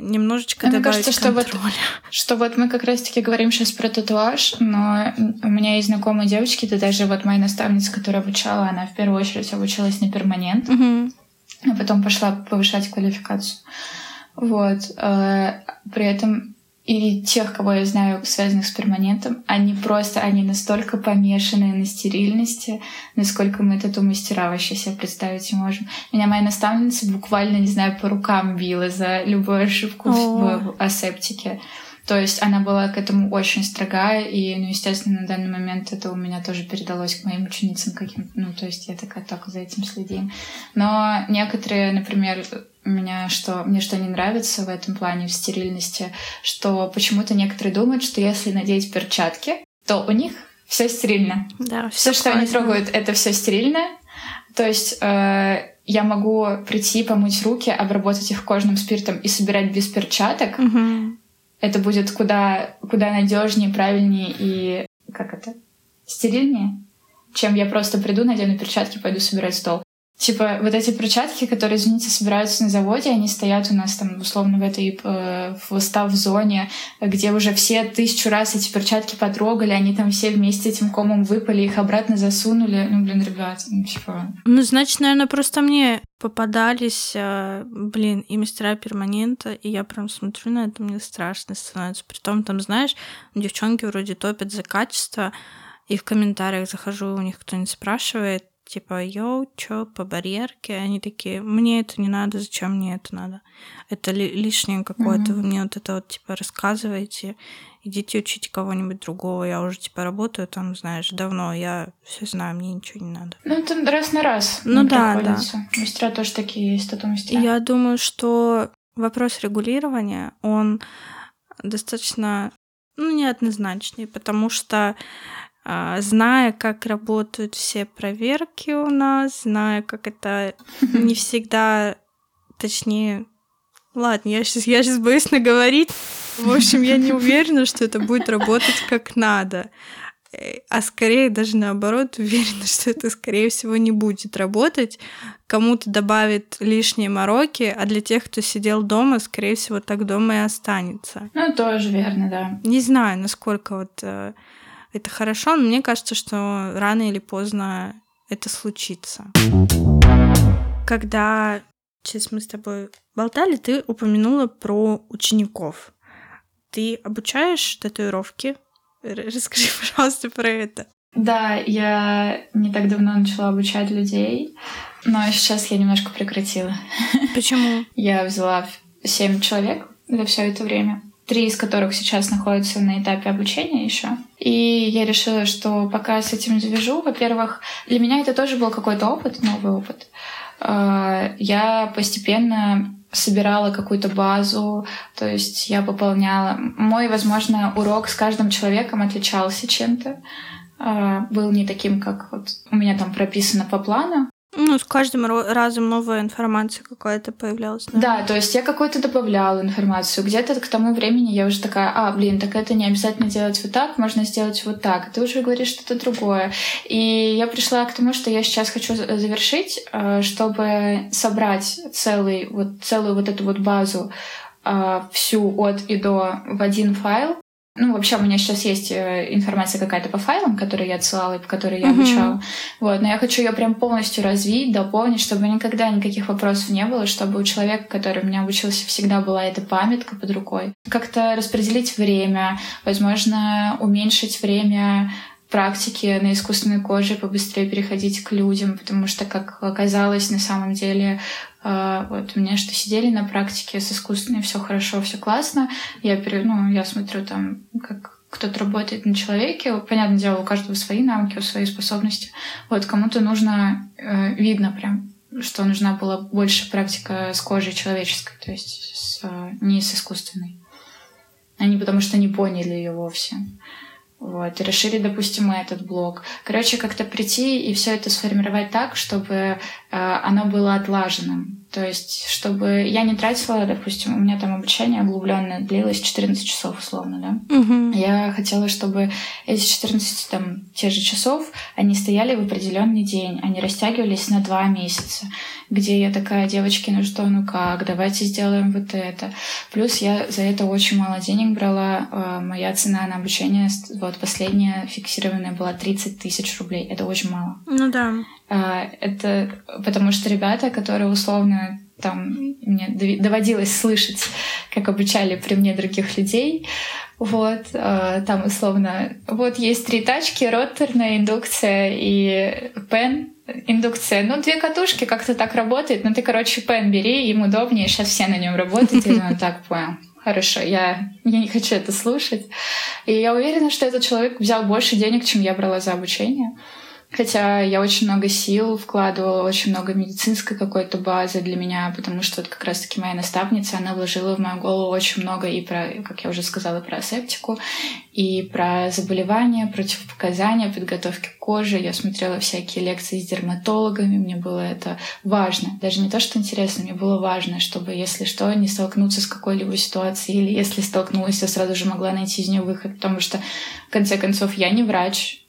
немножечко Мне добавить кажется, контроля. Что вот, что вот мы как раз-таки говорим сейчас про татуаж, но у меня есть знакомые девочки, да даже вот моя наставница, которая обучала, она в первую очередь обучалась на перманент, угу. а потом пошла повышать квалификацию. Вот. Э, при этом и тех, кого я знаю, связанных с перманентом, они просто, они настолько помешаны на стерильности, насколько мы тату мастера вообще себе представить не можем. Меня моя наставница буквально, не знаю, по рукам била за любую ошибку в, в асептике. То есть она была к этому очень строгая, и, ну, естественно, на данный момент это у меня тоже передалось к моим ученицам каким ну, то есть я такая так за этим следим. Но некоторые, например, меня что, мне что не нравится в этом плане, в стерильности, что почему-то некоторые думают, что если надеть перчатки, то у них все стерильно. Да, все, что они трогают, это все стерильно. То есть э, я могу прийти, помыть руки, обработать их кожным спиртом и собирать без перчаток. Угу. Это будет куда, куда надежнее, правильнее и как это? Стерильнее, чем я просто приду, надену перчатки, пойду собирать стол. Типа вот эти перчатки, которые, извините, собираются на заводе, они стоят у нас там условно в этой э, в став-зоне, где уже все тысячу раз эти перчатки потрогали, они там все вместе этим комом выпали, их обратно засунули. Ну, блин, ребят, ну, типа... Ну, значит, наверное, просто мне попадались, э, блин, и мастера перманента, и я прям смотрю на это, мне страшно становится. Притом, там, знаешь, девчонки вроде топят за качество, и в комментариях захожу, у них кто-нибудь спрашивает, типа, йоу, чё, по барьерке? Они такие, мне это не надо, зачем мне это надо? Это ли, лишнее какое-то, mm-hmm. вы мне вот это вот, типа, рассказываете, идите учите кого-нибудь другого, я уже, типа, работаю там, знаешь, давно, я все знаю, мне ничего не надо. Ну, это раз на раз. Ну да, да. Мастера тоже такие есть, а то мастера. Я думаю, что вопрос регулирования, он достаточно, ну, неоднозначный, потому что зная, как работают все проверки у нас, зная, как это не всегда, точнее, ладно, я сейчас, я сейчас боюсь наговорить. В общем, я не уверена, что это будет работать как надо. Э, а скорее даже наоборот уверена, что это, скорее всего, не будет работать. Кому-то добавит лишние мороки, а для тех, кто сидел дома, скорее всего, так дома и останется. Ну, тоже верно, да. Не знаю, насколько вот э, это хорошо, но мне кажется, что рано или поздно это случится. Когда сейчас мы с тобой болтали, ты упомянула про учеников. Ты обучаешь татуировки? Расскажи, пожалуйста, про это. Да, я не так давно начала обучать людей, но сейчас я немножко прекратила. Почему? Я взяла семь человек за все это время три из которых сейчас находятся на этапе обучения еще. И я решила, что пока с этим завяжу, во-первых, для меня это тоже был какой-то опыт, новый опыт. А, я постепенно собирала какую-то базу, то есть я пополняла. Мой, возможно, урок с каждым человеком отличался чем-то. А, был не таким, как вот у меня там прописано по плану, ну, с каждым разом новая информация какая-то появлялась. Да, да то есть я какую-то добавляла информацию. Где-то к тому времени я уже такая, а, блин, так это не обязательно делать вот так, можно сделать вот так. Ты уже говоришь что-то другое. И я пришла к тому, что я сейчас хочу завершить, э, чтобы собрать целый, вот, целую вот эту вот базу э, всю от и до в один файл, ну, вообще, у меня сейчас есть э, информация какая-то по файлам, которые я отсылала и по которой я обучала. Mm-hmm. Вот, но я хочу ее прям полностью развить, дополнить, чтобы никогда никаких вопросов не было, чтобы у человека, который у меня обучился, всегда была эта памятка под рукой. Как-то распределить время, возможно, уменьшить время практики на искусственной коже, побыстрее переходить к людям, потому что, как оказалось, на самом деле вот у меня что сидели на практике с искусственной, все хорошо, все классно. Я, ну, я смотрю там, как кто-то работает на человеке. Понятное дело, у каждого свои навыки, свои способности. Вот кому-то нужно, э, видно прям, что нужна была больше практика с кожей человеческой, то есть с, э, не с искусственной. А не потому что не поняли ее вовсе. Вот, и расширить, допустим, этот блок. Короче, как-то прийти и все это сформировать так, чтобы оно было отлаженным. То есть, чтобы я не тратила, допустим, у меня там обучение углубленное длилось 14 часов условно, да. Угу. Я хотела, чтобы эти 14 там те же часов, они стояли в определенный день, они растягивались на два месяца, где я такая, девочки, ну что, ну как, давайте сделаем вот это. Плюс я за это очень мало денег брала. Э, моя цена на обучение, вот последняя фиксированная была 30 тысяч рублей. Это очень мало. Ну да. А, это потому что ребята, которые условно там мне доводилось слышать, как обучали при мне других людей, вот, а, там условно, вот есть три тачки, роторная индукция и пен, индукция. Ну, две катушки как-то так работает, но ты, короче, пен бери, им удобнее, сейчас все на нем работают. Я так понял. Хорошо, я, я не хочу это слушать. И я уверена, что этот человек взял больше денег, чем я брала за обучение. Хотя я очень много сил вкладывала, очень много медицинской какой-то базы для меня, потому что вот как раз-таки моя наставница, она вложила в мою голову очень много и про, как я уже сказала, про асептику, и про заболевания, противопоказания, подготовки кожи. Я смотрела всякие лекции с дерматологами, мне было это важно. Даже не то, что интересно, мне было важно, чтобы, если что, не столкнуться с какой-либо ситуацией, или если столкнулась, я сразу же могла найти из нее выход, потому что, в конце концов, я не врач,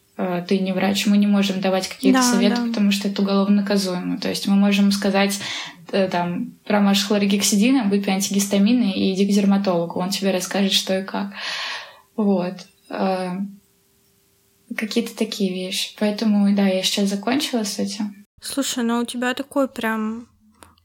ты не врач, мы не можем давать какие-то Да, советы, да. потому что это уголовно наказуемо. То есть мы можем сказать э, там промажь хлоргексидина, выпей антигистамины и иди к дерматологу, он тебе расскажет, что и как. Вот. Э, Какие-то такие вещи. Поэтому, да, я сейчас закончила с этим. Слушай, ну у тебя такой прям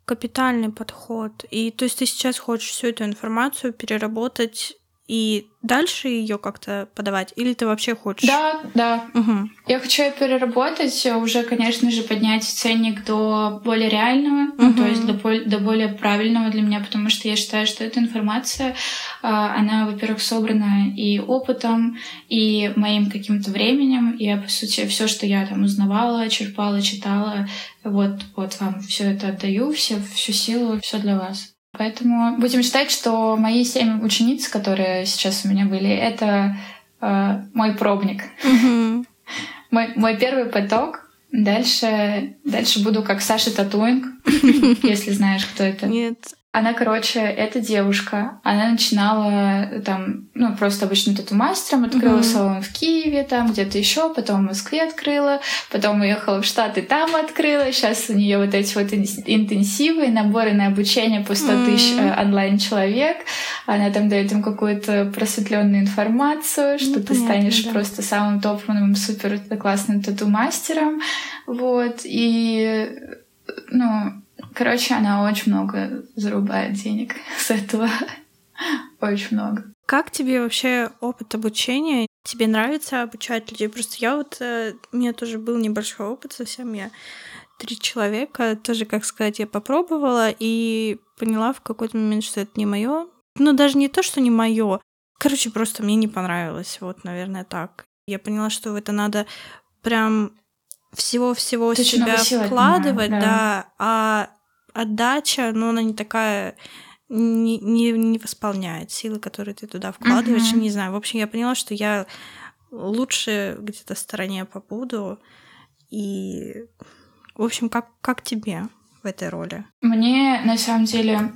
капитальный подход. И то есть ты сейчас хочешь всю эту информацию переработать и дальше ее как-то подавать? Или ты вообще хочешь? Да, да. Мгм. Я хочу её переработать, э, уже, конечно же, поднять ценник до более реального, ну, то есть до, до более правильного для меня, потому что я считаю, что эта информация, а, она, во-первых, собрана и опытом, и моим каким-то временем. Я, по сути, все, что я там узнавала, черпала, читала, вот, вот вам все это отдаю, все, всю силу, все для вас. Поэтому будем считать, что мои семь учениц, которые сейчас у меня были, это э, мой пробник. Мой, мой первый поток. Дальше, дальше буду как Саша Татуинг, если знаешь, кто это. Нет. Она, короче, эта девушка, она начинала э, там, ну, просто обычным тату-мастером, открыла Мгм. салон в Киеве, там где-то еще, потом в Москве открыла, потом уехала в Штаты, там открыла. Сейчас у нее вот эти вот ин- интенсивы, наборы на обучение по 100 тысяч М. э, онлайн-человек. Она там дает им какую-то просветленную информацию, что Ну, ты понятно, станешь да. просто самым топовым, супер классным тату-мастером. Вот. И, ну, короче, она очень много зарубает денег с этого. Очень много. Как тебе вообще опыт обучения? Тебе нравится обучать людей? Просто я вот, э, у меня тоже был небольшой опыт совсем, я три человека, тоже, как сказать, я попробовала и поняла в какой-то момент, что это не мое. Ну, даже не то, что не мое. Короче, просто мне не понравилось. Вот, наверное, так. Я поняла, что в это надо прям всего-всего себя вкладывать, да. да. а отдача, ну, она не такая не, не, не восполняет силы, которые ты туда вкладываешь. Мгм. Не знаю. В общем, я поняла, что я лучше где-то в стороне побуду. И, в общем, как, как тебе в этой роли? Мне, на самом деле,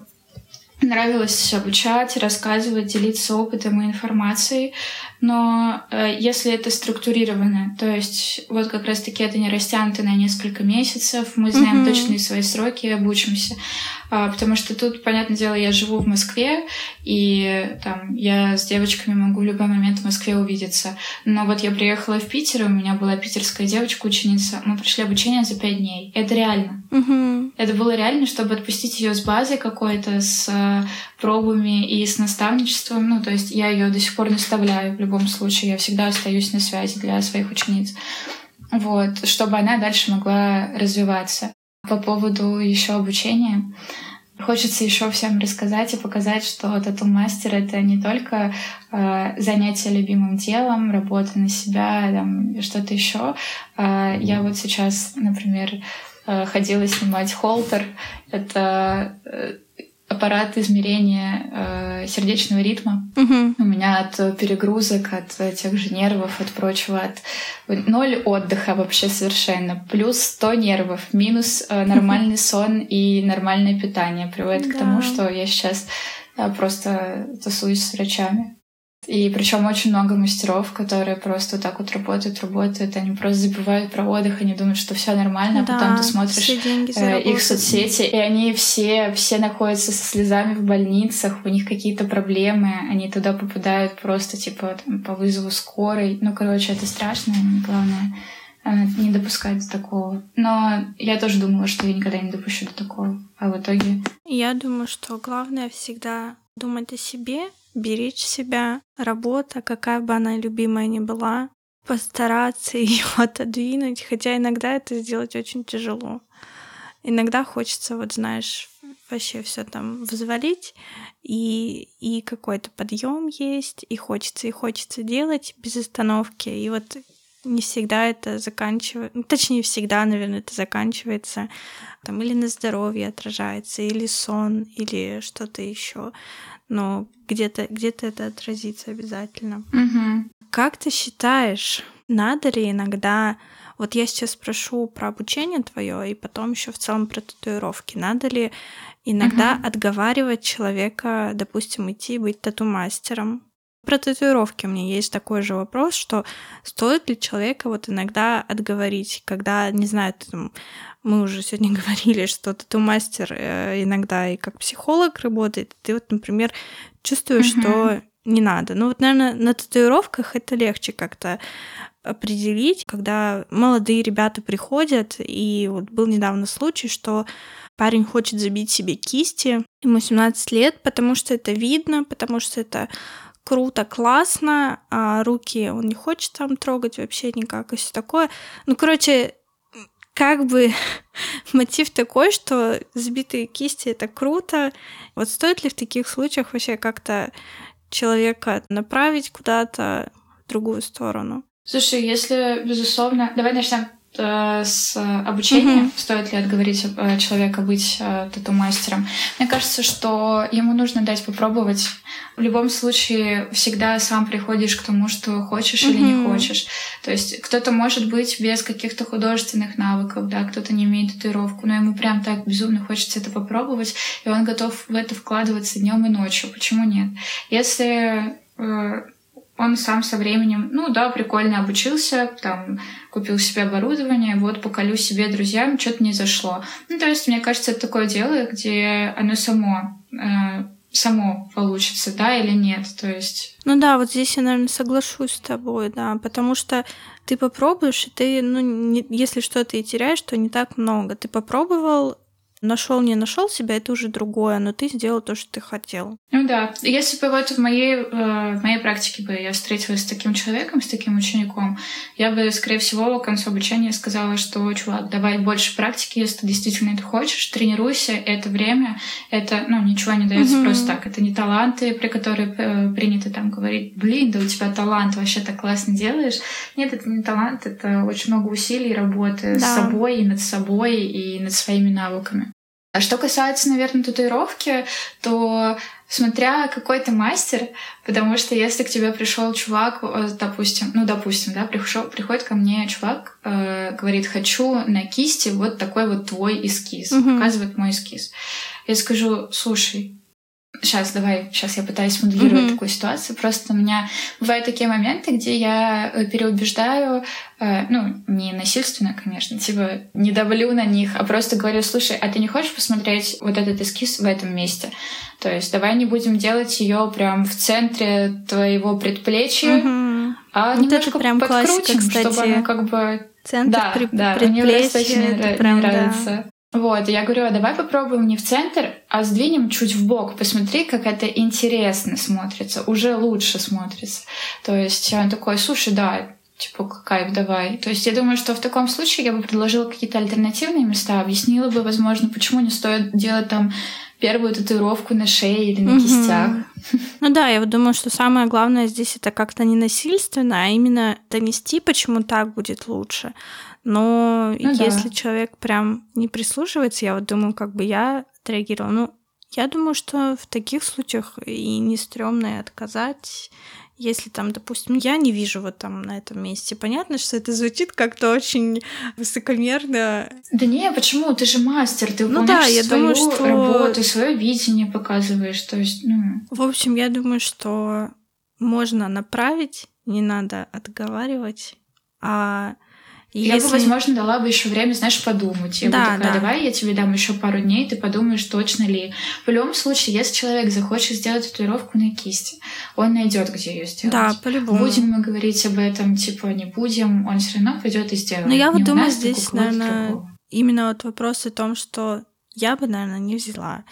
нравилось обучать, рассказывать, делиться опытом и информацией, но э, если это структурировано, то есть вот как раз-таки это не растянуто на несколько месяцев, мы знаем Мгм. точные свои сроки и обучимся, А, потому что тут, понятное дело, я живу в Москве, и там я с девочками могу в любой момент в Москве увидеться, но вот я приехала в Питер, у меня была питерская девочка-ученица, мы прошли обучение за пять дней, это реально. Угу. Это было реально, чтобы отпустить ее с базой какой-то, с э, пробами и с наставничеством. Ну, то есть я ее до сих пор наставляю любом случае. Я всегда остаюсь на связи для своих учениц. Вот, чтобы она дальше могла развиваться. По поводу еще обучения. Хочется еще всем рассказать и показать, что тату-мастер — это не только э, занятие любимым делом, работа на себя, там, что-то еще. Э, я вот сейчас, например, э, ходила снимать холтер. Это э, аппарат измерения э, сердечного ритма. Угу. У меня от перегрузок, от тех же нервов, от прочего, от ноль отдыха вообще совершенно. Плюс 100 нервов, минус э, нормальный сон и нормальное питание приводит к Да. тому, что я сейчас э, просто тусуюсь с врачами. И причем очень много мастеров, которые просто вот так вот работают, работают, они просто забывают про отдых, они думают, что все нормально, а потом ты смотришь э, их соцсети, и они все, все находятся со слезами в больницах, у них какие-то проблемы, они туда попадают просто типа там, по вызову скорой. Ну, короче, это страшно, главное э, не допускать до такого. Но я тоже думала, что я никогда не допущу до такого. А в итоге Я думаю, что главное всегда думать о себе, беречь себя. Работа, какая бы она любимая ни была, постараться ее отодвинуть, хотя иногда это сделать очень тяжело. Иногда хочется, вот знаешь, вообще все там взвалить, и, и какой-то подъем есть, и хочется, и хочется делать без остановки. И вот не всегда это заканчивается, точнее, всегда, наверное, это заканчивается там или на здоровье отражается, или сон, или что-то еще. Но где-то где это отразится обязательно. Мгм. Как ты считаешь, надо ли иногда вот я сейчас спрошу про обучение твое и потом еще в целом про татуировки. Надо ли иногда Мгм. отговаривать человека, допустим, идти быть тату-мастером? Про татуировки у меня есть такой же вопрос, что стоит ли человека вот иногда отговорить, когда, не знаю, там, мы уже сегодня говорили, что тату-мастер э, иногда и как психолог работает. Ты вот, например, чувствуешь, mm-hmm. что не надо. Ну вот, наверное, на татуировках это легче как-то определить, когда молодые ребята приходят, и вот был недавно случай, что парень хочет забить себе кисти, ему 17 лет, потому что это видно, потому что это круто, классно, а руки он не хочет там трогать вообще никак и все такое. Ну, короче, как бы мотив такой, что сбитые кисти это круто. Вот стоит ли в таких случаях вообще как-то человека направить куда-то в другую сторону? Слушай, если, безусловно... Давай начнем с обучения, mm-hmm. стоит ли отговорить э, человека быть э, тату-мастером. Мне кажется, что ему нужно дать попробовать. В любом случае, всегда сам приходишь к тому, что хочешь mm-hmm. или не хочешь. То есть кто-то может быть без каких-то художественных навыков, да, кто-то не имеет татуировку, но ему прям так безумно хочется это попробовать, и он готов в это вкладываться днем и ночью. Почему нет? Если он сам со временем, ну да, прикольно обучился, там, купил себе оборудование, вот, поколю себе друзьям, что-то не зашло. Ну, то есть, мне кажется, это такое дело, где оно само, э, само получится, да, или нет, то есть... Ну да, вот здесь я, наверное, соглашусь с тобой, да, потому что ты попробуешь, и ты, ну, не, если что-то и теряешь, то не так много. Ты попробовал, Нашел, не нашел себя, это уже другое, но ты сделал то, что ты хотел. Ну да. Если бы вот в моей, э, в моей практике бы я встретилась с таким человеком, с таким учеником, я бы, скорее всего, к концу обучения сказала, что, чувак, давай больше практики, если ты действительно это хочешь, тренируйся, это время, это, ну, ничего не дается угу. просто так. Это не таланты, при которых э, принято там говорить, блин, да у тебя талант, вообще так классно делаешь. Нет, это не талант, это очень много усилий, работы да. с собой и над собой, и над своими навыками. А что касается, наверное, татуировки, то смотря какой ты мастер, потому что если к тебе пришел чувак, э, допустим, ну, допустим, да, пришел, приходит ко мне чувак, э, говорит, хочу на кисти вот такой вот твой эскиз, угу. показывает мой эскиз. Я скажу, слушай, Сейчас, давай, сейчас я пытаюсь моделировать mm-hmm. такую ситуацию. Просто у меня бывают такие моменты, где я э, переубеждаю, э, ну, не насильственно, конечно, типа не давлю на них, а просто говорю, слушай, а ты не хочешь посмотреть вот этот эскиз в этом месте? То есть давай не будем делать ее прям в центре твоего предплечья, mm-hmm. а вот немножко это прям подкрутим, классика, кстати. чтобы она как бы... Центр да, при- да, предплечья, мне это прям, нравится. Да. Вот, я говорю, а давай попробуем не в центр, а сдвинем чуть в бок. Посмотри, как это интересно смотрится, уже лучше смотрится. То есть он такой, слушай, да, типа, кайф, давай. То есть я думаю, что в таком случае я бы предложила какие-то альтернативные места, объяснила бы, возможно, почему не стоит делать там первую татуировку на шее или на угу. кистях. Ну да, я вот думаю, что самое главное здесь это как-то не насильственно, а именно донести, почему так будет лучше. Но ну, если да. человек прям не прислушивается, я вот думаю, как бы я отреагировала. Ну, я думаю, что в таких случаях и не стрёмно и отказать, если там, допустим, я не вижу вот там на этом месте. Понятно, что это звучит как-то очень высокомерно. Да не, почему? Ты же мастер, ты ну, да, я свою думаю, что... работу, свое видение показываешь. То есть, ну... В общем, я думаю, что можно направить, не надо отговаривать, а я бы, возможно, дала бы еще время, знаешь, подумать. Я да, бы такая, да. давай я тебе дам еще пару дней, ты подумаешь, точно ли. В любом случае, если человек захочет сделать татуировку на кисти, он найдет, где ее сделать. Да, по-любому. Будем мы говорить об этом, типа, не будем, он все равно пойдет и сделает. Но я вот думаю, здесь, наверное, именно вот вопрос о том, что я бы, наверное, не взяла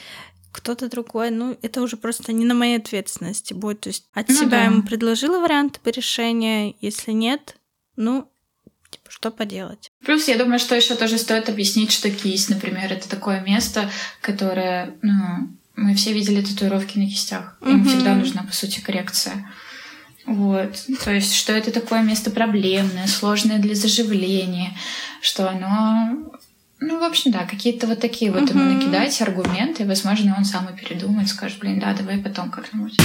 кто-то другой, ну, это уже просто не на моей ответственности будет. То есть от ну, себя да. ему предложила варианты по решению, если нет, ну, Типа, что поделать? Плюс, я думаю, что еще тоже стоит объяснить, что кисть, например, это такое место, которое, ну, мы все видели татуировки на кистях. Им угу. всегда нужна, по сути, коррекция. Вот. То есть, что это такое место проблемное, сложное для заживления, что оно ну, в общем, да, какие-то вот такие вот ему накидать аргументы, и, возможно, он сам и передумает, скажет, блин, да, давай потом как-нибудь.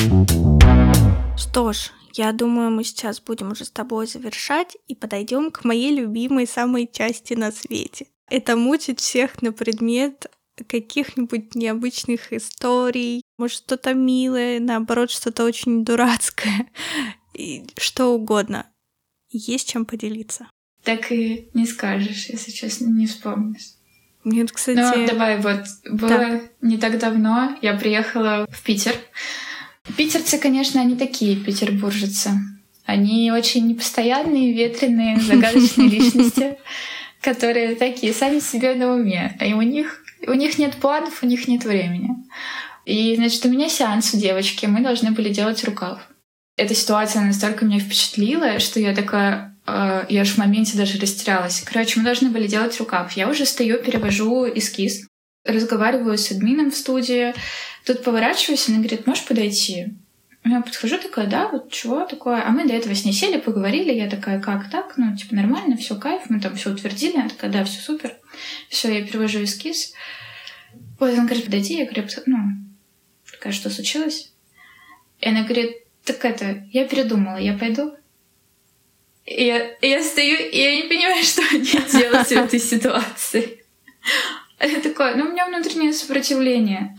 Что ж, я думаю, мы сейчас будем уже с тобой завершать и подойдем к моей любимой самой части на свете. Это мучить всех на предмет каких-нибудь необычных историй, может, что-то милое, наоборот, что-то очень дурацкое, и что угодно. Есть чем поделиться. Так и не скажешь, если честно, не вспомнишь. Нет, кстати... Ну, давай, вот, было так. не так давно, я приехала в Питер. Питерцы, конечно, они такие, петербуржцы. Они очень непостоянные, ветреные, загадочные личности, которые такие сами себе на уме. И у них, у них нет планов, у них нет времени. И, значит, у меня сеанс у девочки, мы должны были делать рукав. Эта ситуация настолько меня впечатлила, что я такая, я аж в моменте даже растерялась. Короче, мы должны были делать рукав. Я уже стою, перевожу эскиз, разговариваю с админом в студии. Тут поворачиваюсь, она говорит, можешь подойти? Я подхожу, такая, да, вот чего такое. А мы до этого с ней сели, поговорили. Я такая, как так? Ну, типа, нормально, все кайф. Мы там все утвердили. Она такая, да, все супер. Все, я перевожу эскиз. Вот он говорит, подойди. Я говорю, ну, такая, что случилось? И она говорит, так это, я передумала, я пойду. И я, я стою, и я не понимаю, что мне делать в этой ситуации. А я такая, ну, у меня внутреннее сопротивление.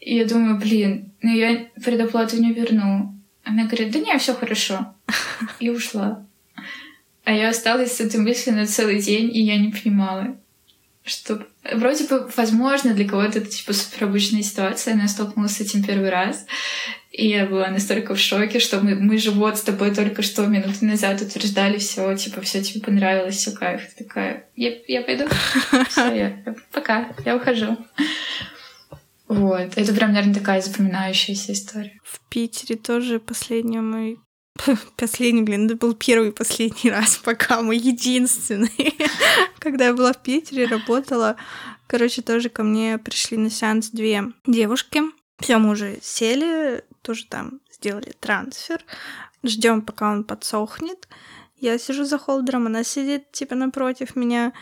И я думаю, блин, ну я предоплату не верну. Она говорит, да не, все хорошо. И ушла. А я осталась с этой мыслью на целый день, и я не понимала, что вроде бы, возможно, для кого-то это типа суперобычная ситуация, но я столкнулась с этим первый раз. И я была настолько в шоке, что мы, мы же вот с тобой только что минуты назад утверждали все, типа, все тебе понравилось, все кайф. Такая, я, я пойду. Все, пока, я ухожу. Вот. Это прям, наверное, такая запоминающаяся история. В Питере тоже последний мой Последний, блин, это был первый и последний раз, пока мой единственный. Когда я была в Питере, работала, короче, тоже ко мне пришли на сеанс две девушки. Все, мы уже сели, тоже там сделали трансфер. Ждем, пока он подсохнет. Я сижу за холдером, она сидит типа напротив меня,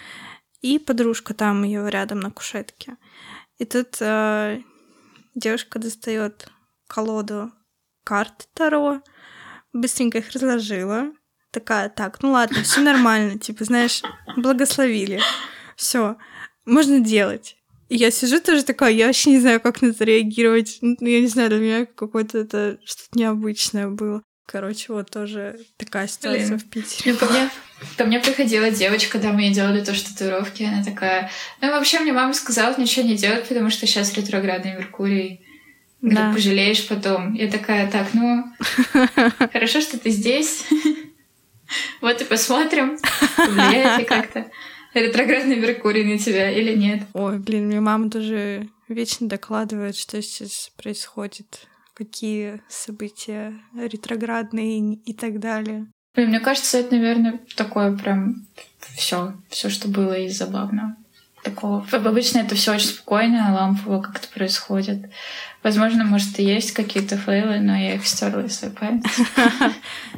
и подружка там ее рядом на кушетке. И тут э, девушка достает колоду карт Таро, быстренько их разложила. Такая, так, ну ладно, все нормально, типа, знаешь, благословили. Все, можно делать. И я сижу тоже такая, я вообще не знаю, как на это реагировать. Ну, я не знаю, для меня какое-то это что-то необычное было. Короче, вот тоже такая ситуация Блин. в Питере. Ну, ко, мне, ко мне приходила девочка, когда мы ей делали тоже татуировки, она такая... Ну, вообще, мне мама сказала ничего не делать, потому что сейчас ретроградный Меркурий. Да. Пожалеешь потом. Я такая, так, ну, хорошо, что ты здесь. Вот и посмотрим, влияет ли как-то ретроградный Меркурий на тебя или нет. Ой, блин, мне мама тоже вечно докладывает, что сейчас происходит, какие события ретроградные и так далее. Блин, мне кажется, это, наверное, такое прям все, все, что было из забавного. Такого. Обычно это все очень спокойно, лампово как-то происходит. Возможно, может, и есть какие-то фейлы, но я их стерла из своей памяти.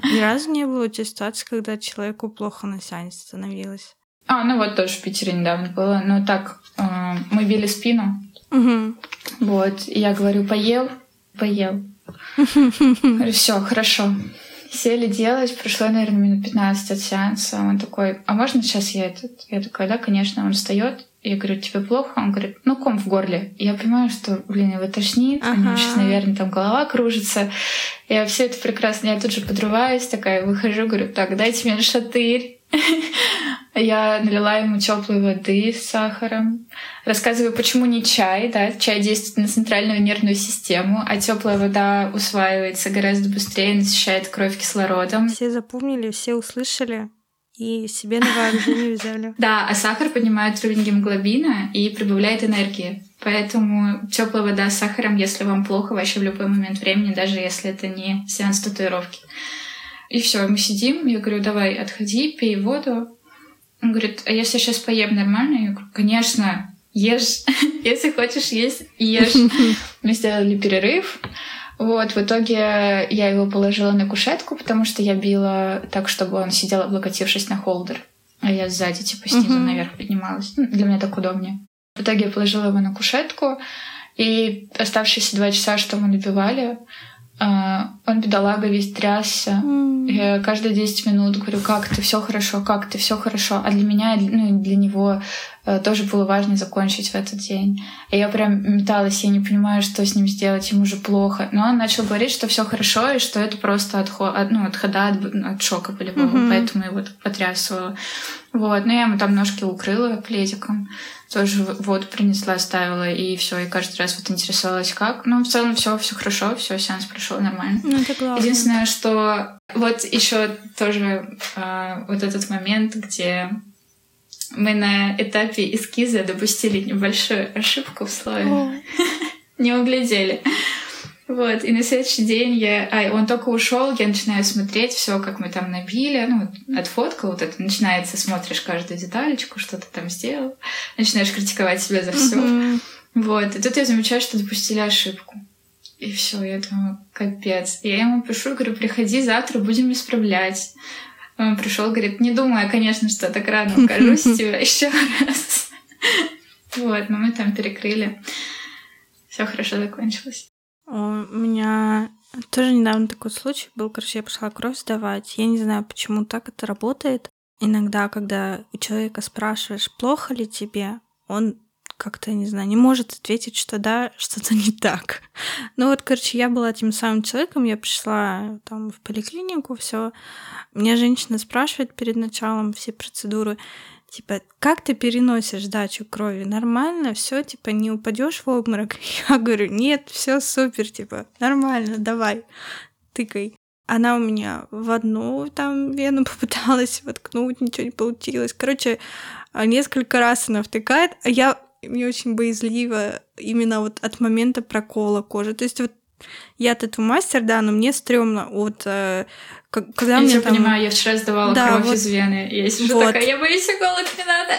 Ни разу не было у тебя ситуации, когда человеку плохо на сеансе становилось? А, ну вот тоже в Питере недавно было. Ну так, э, мы били спину. Вот, я говорю, поел? Поел. Все, хорошо. Сели делать, прошло, наверное, минут 15 от сеанса. Он такой, а можно сейчас я этот? Я такая, да, конечно. Он встает, я говорю, тебе плохо? Он говорит, ну, ком в горле. Я понимаю, что, блин, его тошнит, ага. у него сейчас, наверное, там голова кружится. Я все это прекрасно, я тут же подрываюсь, такая, выхожу, говорю, так, дайте мне шатырь. Я налила ему теплой воды с сахаром. Рассказываю, почему не чай, да, чай действует на центральную нервную систему, а теплая вода усваивается гораздо быстрее, насыщает кровь кислородом. Все запомнили, все услышали и себе на вооружение взяли. Да, а сахар поднимает уровень гемоглобина и прибавляет энергии. Поэтому теплая вода с сахаром, если вам плохо вообще в любой момент времени, даже если это не сеанс татуировки. И все, мы сидим, я говорю, давай, отходи, пей воду. Он говорит, а если сейчас поем нормально? Я говорю, конечно, ешь. если хочешь есть, ешь. Мы сделали перерыв. Вот, в итоге я его положила на кушетку, потому что я била так, чтобы он сидел, облокотившись на холдер. А я сзади, типа, снизу uh-huh. наверх поднималась. Ну, для меня так удобнее. В итоге я положила его на кушетку, и оставшиеся два часа, что мы набивали, он, бедолага, весь трясся. Mm. Я каждые 10 минут говорю, как ты, все хорошо, как ты, все хорошо. А для меня, ну и для него э, тоже было важно закончить в этот день. И я прям металась, я не понимаю, что с ним сделать, ему уже плохо. Но он начал говорить, что все хорошо, и что это просто отход, ну, отхода от, от шока болевого, mm-hmm. поэтому его потрясывало. Вот, но я ему там ножки укрыла пледиком, тоже воду принесла, ставила, и все, и каждый раз вот интересовалась, как. Ну, в целом все, все хорошо, все, сеанс прошел нормально. Ну, это классно. Единственное, что вот еще тоже э, вот этот момент, где мы на этапе эскиза допустили небольшую ошибку в слове. Не углядели. Вот, и на следующий день я... А, он только ушел, я начинаю смотреть все, как мы там набили, ну, отфоткал, вот это начинается, смотришь каждую деталечку, что ты там сделал, начинаешь критиковать себя за все. Mm-hmm. Вот, и тут я замечаю, что допустили ошибку. И все, я думаю, капец. Я ему пишу, говорю, приходи завтра, будем исправлять. Он пришел, говорит, не думаю, конечно, что так рано укажусь тебе еще раз. Вот, но мы там перекрыли. Все хорошо закончилось. У меня тоже недавно такой случай был. Короче, я пошла кровь сдавать. Я не знаю, почему так это работает. Иногда, когда у человека спрашиваешь, плохо ли тебе, он как-то, не знаю, не может ответить, что да, что-то не так. Ну вот, короче, я была тем самым человеком, я пришла там в поликлинику, все. Меня женщина спрашивает перед началом все процедуры, типа, как ты переносишь дачу крови? Нормально, все, типа, не упадешь в обморок? Я говорю, нет, все супер, типа, нормально, давай, тыкай. Она у меня в одну там вену попыталась воткнуть, ничего не получилось. Короче, несколько раз она втыкает, а я мне очень боязливо именно вот от момента прокола кожи. То есть вот я тату-мастер, да, но мне стрёмно от э, когда я мне тебя там... понимаю, я вчера сдавала да, кровь вот... из вены. Я сижу вот. такая, я боюсь иголок, не надо.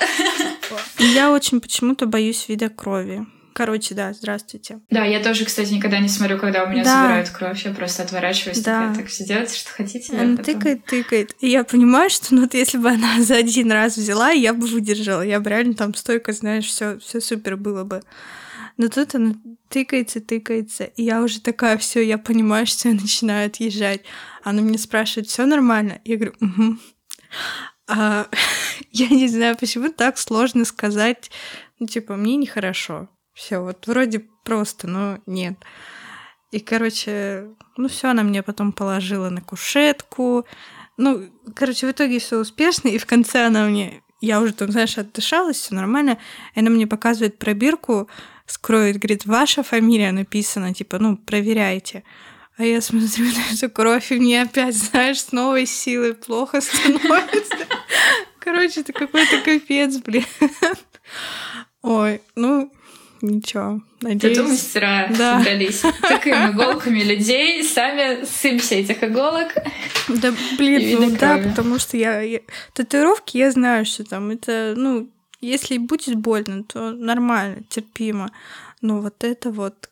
Я очень почему-то боюсь вида крови. Короче, да, здравствуйте. Да, я тоже, кстати, никогда не смотрю, когда у меня да. собирают кровь. Я просто отворачиваюсь, да. такая, так все делайте, что хотите. Она потом... тыкает, тыкает. И я понимаю, что ну, вот если бы она за один раз взяла, я бы выдержала. Я бы реально там стойко, знаешь, все, все супер было бы. Но тут она тыкается, тыкается, и я уже такая, все, я понимаю, что я начинаю отъезжать. Она мне спрашивает, все нормально? Я говорю, угу. А, я не знаю, почему так сложно сказать, ну, типа, мне нехорошо. Все, вот вроде просто, но нет. И, короче, ну все, она мне потом положила на кушетку. Ну, короче, в итоге все успешно, и в конце она мне, я уже там, знаешь, отдышалась, все нормально, и она мне показывает пробирку, скроет, говорит, ваша фамилия написана, типа, ну, проверяйте. А я смотрю на эту кровь, и мне опять, знаешь, с новой силой плохо становится. Короче, это какой-то капец, блин. Ой, ну, ничего, надеюсь. Тату мастера да. собрались. Тыкаем иголками людей, сами сымся этих иголок. Да, блин, ну да, потому что я, я... Татуировки я знаю, что там это, ну, если будет больно, то нормально, терпимо. Но вот это вот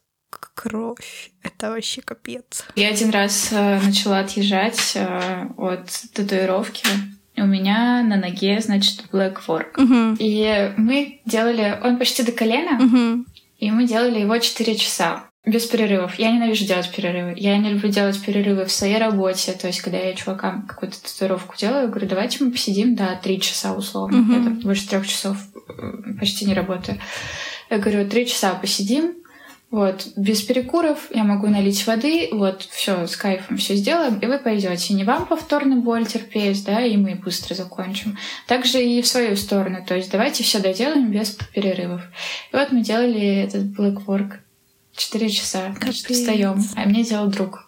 кровь. Это вообще капец. Я один раз э, начала отъезжать э, от татуировки. У меня на ноге, значит, black fork. Uh-huh. И мы делали... Он почти до колена. Uh-huh. И мы делали его 4 часа. Без перерывов. Я ненавижу делать перерывы. Я не люблю делать перерывы в своей работе. То есть, когда я чувакам какую-то татуировку делаю, говорю, давайте мы посидим, да, три часа условно. Mm-hmm. Это больше трех часов э, почти не работаю. Я говорю, три часа посидим, вот, без перекуров, я могу налить воды, вот, все, с кайфом все сделаем, и вы пойдете. Не вам повторно боль терпеть, да, и мы быстро закончим. Также и в свою сторону, то есть давайте все доделаем без перерывов. И вот мы делали этот блэкворк Четыре часа. Значит, встаем. А мне делал друг.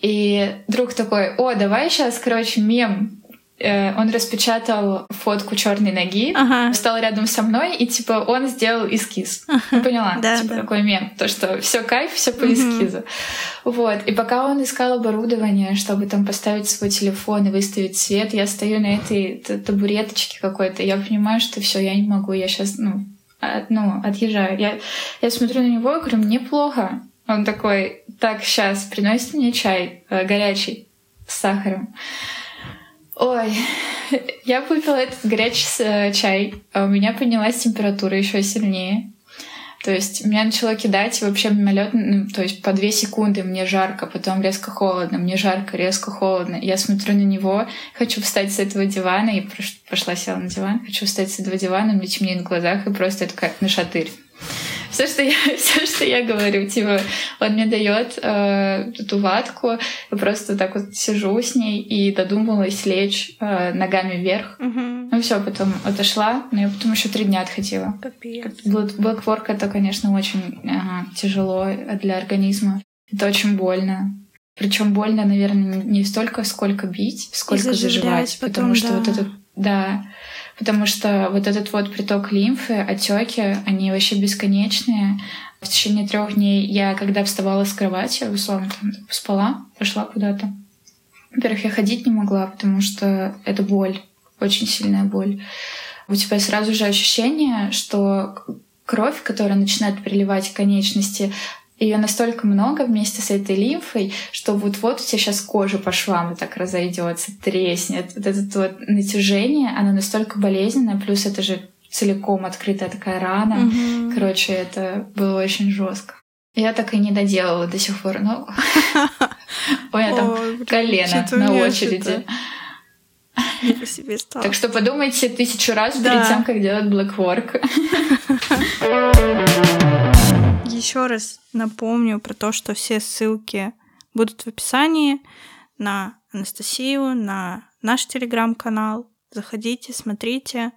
И друг такой, о, давай сейчас, короче, мем э, он распечатал фотку черной ноги, ага. встал рядом со мной, и типа он сделал эскиз. Ага. Поняла? Да, типа да. такой мем. То, что все кайф, все по эскизу. Угу. Вот. И пока он искал оборудование, чтобы там поставить свой телефон и выставить свет, я стою на этой табуреточке какой-то. Я понимаю, что все, я не могу, я сейчас, ну, от, ну, отъезжаю. Я, я смотрю на него и говорю, мне плохо. Он такой, так, сейчас, приносит мне чай э, горячий с сахаром. Ой, я выпила этот горячий э, чай, а у меня поднялась температура еще сильнее. То есть меня начало кидать вообще мимолетно, ну, то есть по две секунды мне жарко, потом резко холодно, мне жарко, резко холодно. Я смотрю на него, хочу встать с этого дивана, и пошла села на диван, хочу встать с этого дивана, мне темнеет в глазах, и просто я такая на шатырь все, что я, все, что я говорю, типа, он мне дает э, эту ватку, я просто так вот сижу с ней и додумалась лечь э, ногами вверх. Угу. Ну все, потом отошла, но я потом еще три дня отходила. Капец. Блэкворк это, конечно, очень ага, тяжело для организма. Это очень больно. Причем больно, наверное, не столько, сколько бить, сколько заживать, потом, потому что да. вот этот, да, потому что вот этот вот приток лимфы, отеки, они вообще бесконечные. В течение трех дней я, когда вставала с кровати, условно там спала, пошла куда-то. Во-первых, я ходить не могла, потому что это боль, очень сильная боль. У тебя сразу же ощущение, что кровь, которая начинает приливать в конечности, ее настолько много вместе с этой лимфой, что вот-вот у тебя сейчас кожа по швам так разойдется, треснет. Вот это вот натяжение, оно настолько болезненное, плюс это же целиком открытая такая рана. Угу. Короче, это было очень жестко. Я так и не доделала до сих пор. Ну, у меня там колено на очереди. Не себе стало. Так что подумайте тысячу раз перед тем, как делать блэкворк. Еще раз напомню про то, что все ссылки будут в описании на Анастасию, на наш телеграм-канал. Заходите, смотрите.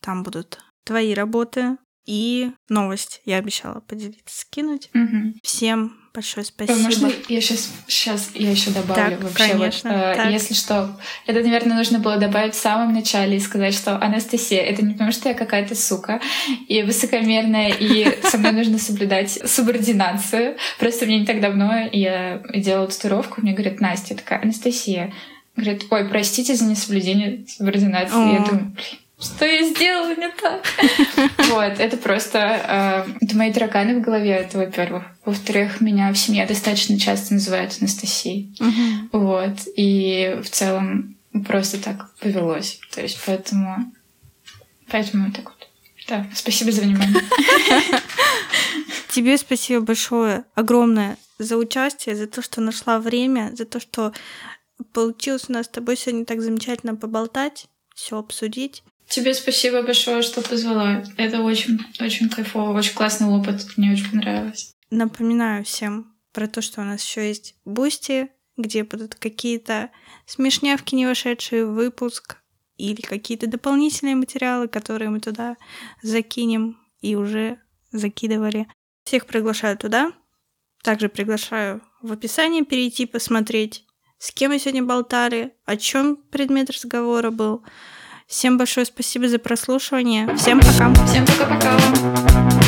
Там будут твои работы и новость. Я обещала поделиться, скинуть. Угу. Всем большое спасибо. Можно я сейчас, сейчас я еще добавлю так, вообще конечно, вот, так. если что, это, наверное, нужно было добавить в самом начале и сказать, что Анастасия, это не потому, что я какая-то сука и высокомерная, и со мной нужно соблюдать субординацию. Просто мне не так давно я делала татуировку, мне говорит Настя, такая, Анастасия, говорит, ой, простите за несоблюдение субординации. Я думаю, блин, что я сделала не так? Вот, это просто... Э, это мои тараканы в голове, это во-первых. Во-вторых, меня в семье достаточно часто называют Анастасией. Вот, и в целом просто так повелось. То есть поэтому... Поэтому так вот. Да, спасибо за внимание. Тебе спасибо большое, огромное за участие, за то, что нашла время, за то, что получилось у нас с тобой сегодня так замечательно поболтать, все обсудить. Тебе спасибо большое, что позвала. Это очень, очень кайфово, очень классный опыт. Мне очень понравилось. Напоминаю всем про то, что у нас еще есть Boosty, где будут какие-то смешнявки, не вошедшие в выпуск, или какие-то дополнительные материалы, которые мы туда закинем и уже закидывали. Всех приглашаю туда. Также приглашаю в описании перейти посмотреть, с кем мы сегодня болтали, о чем предмет разговора был. Всем большое спасибо за прослушивание. Всем пока. Всем пока-пока.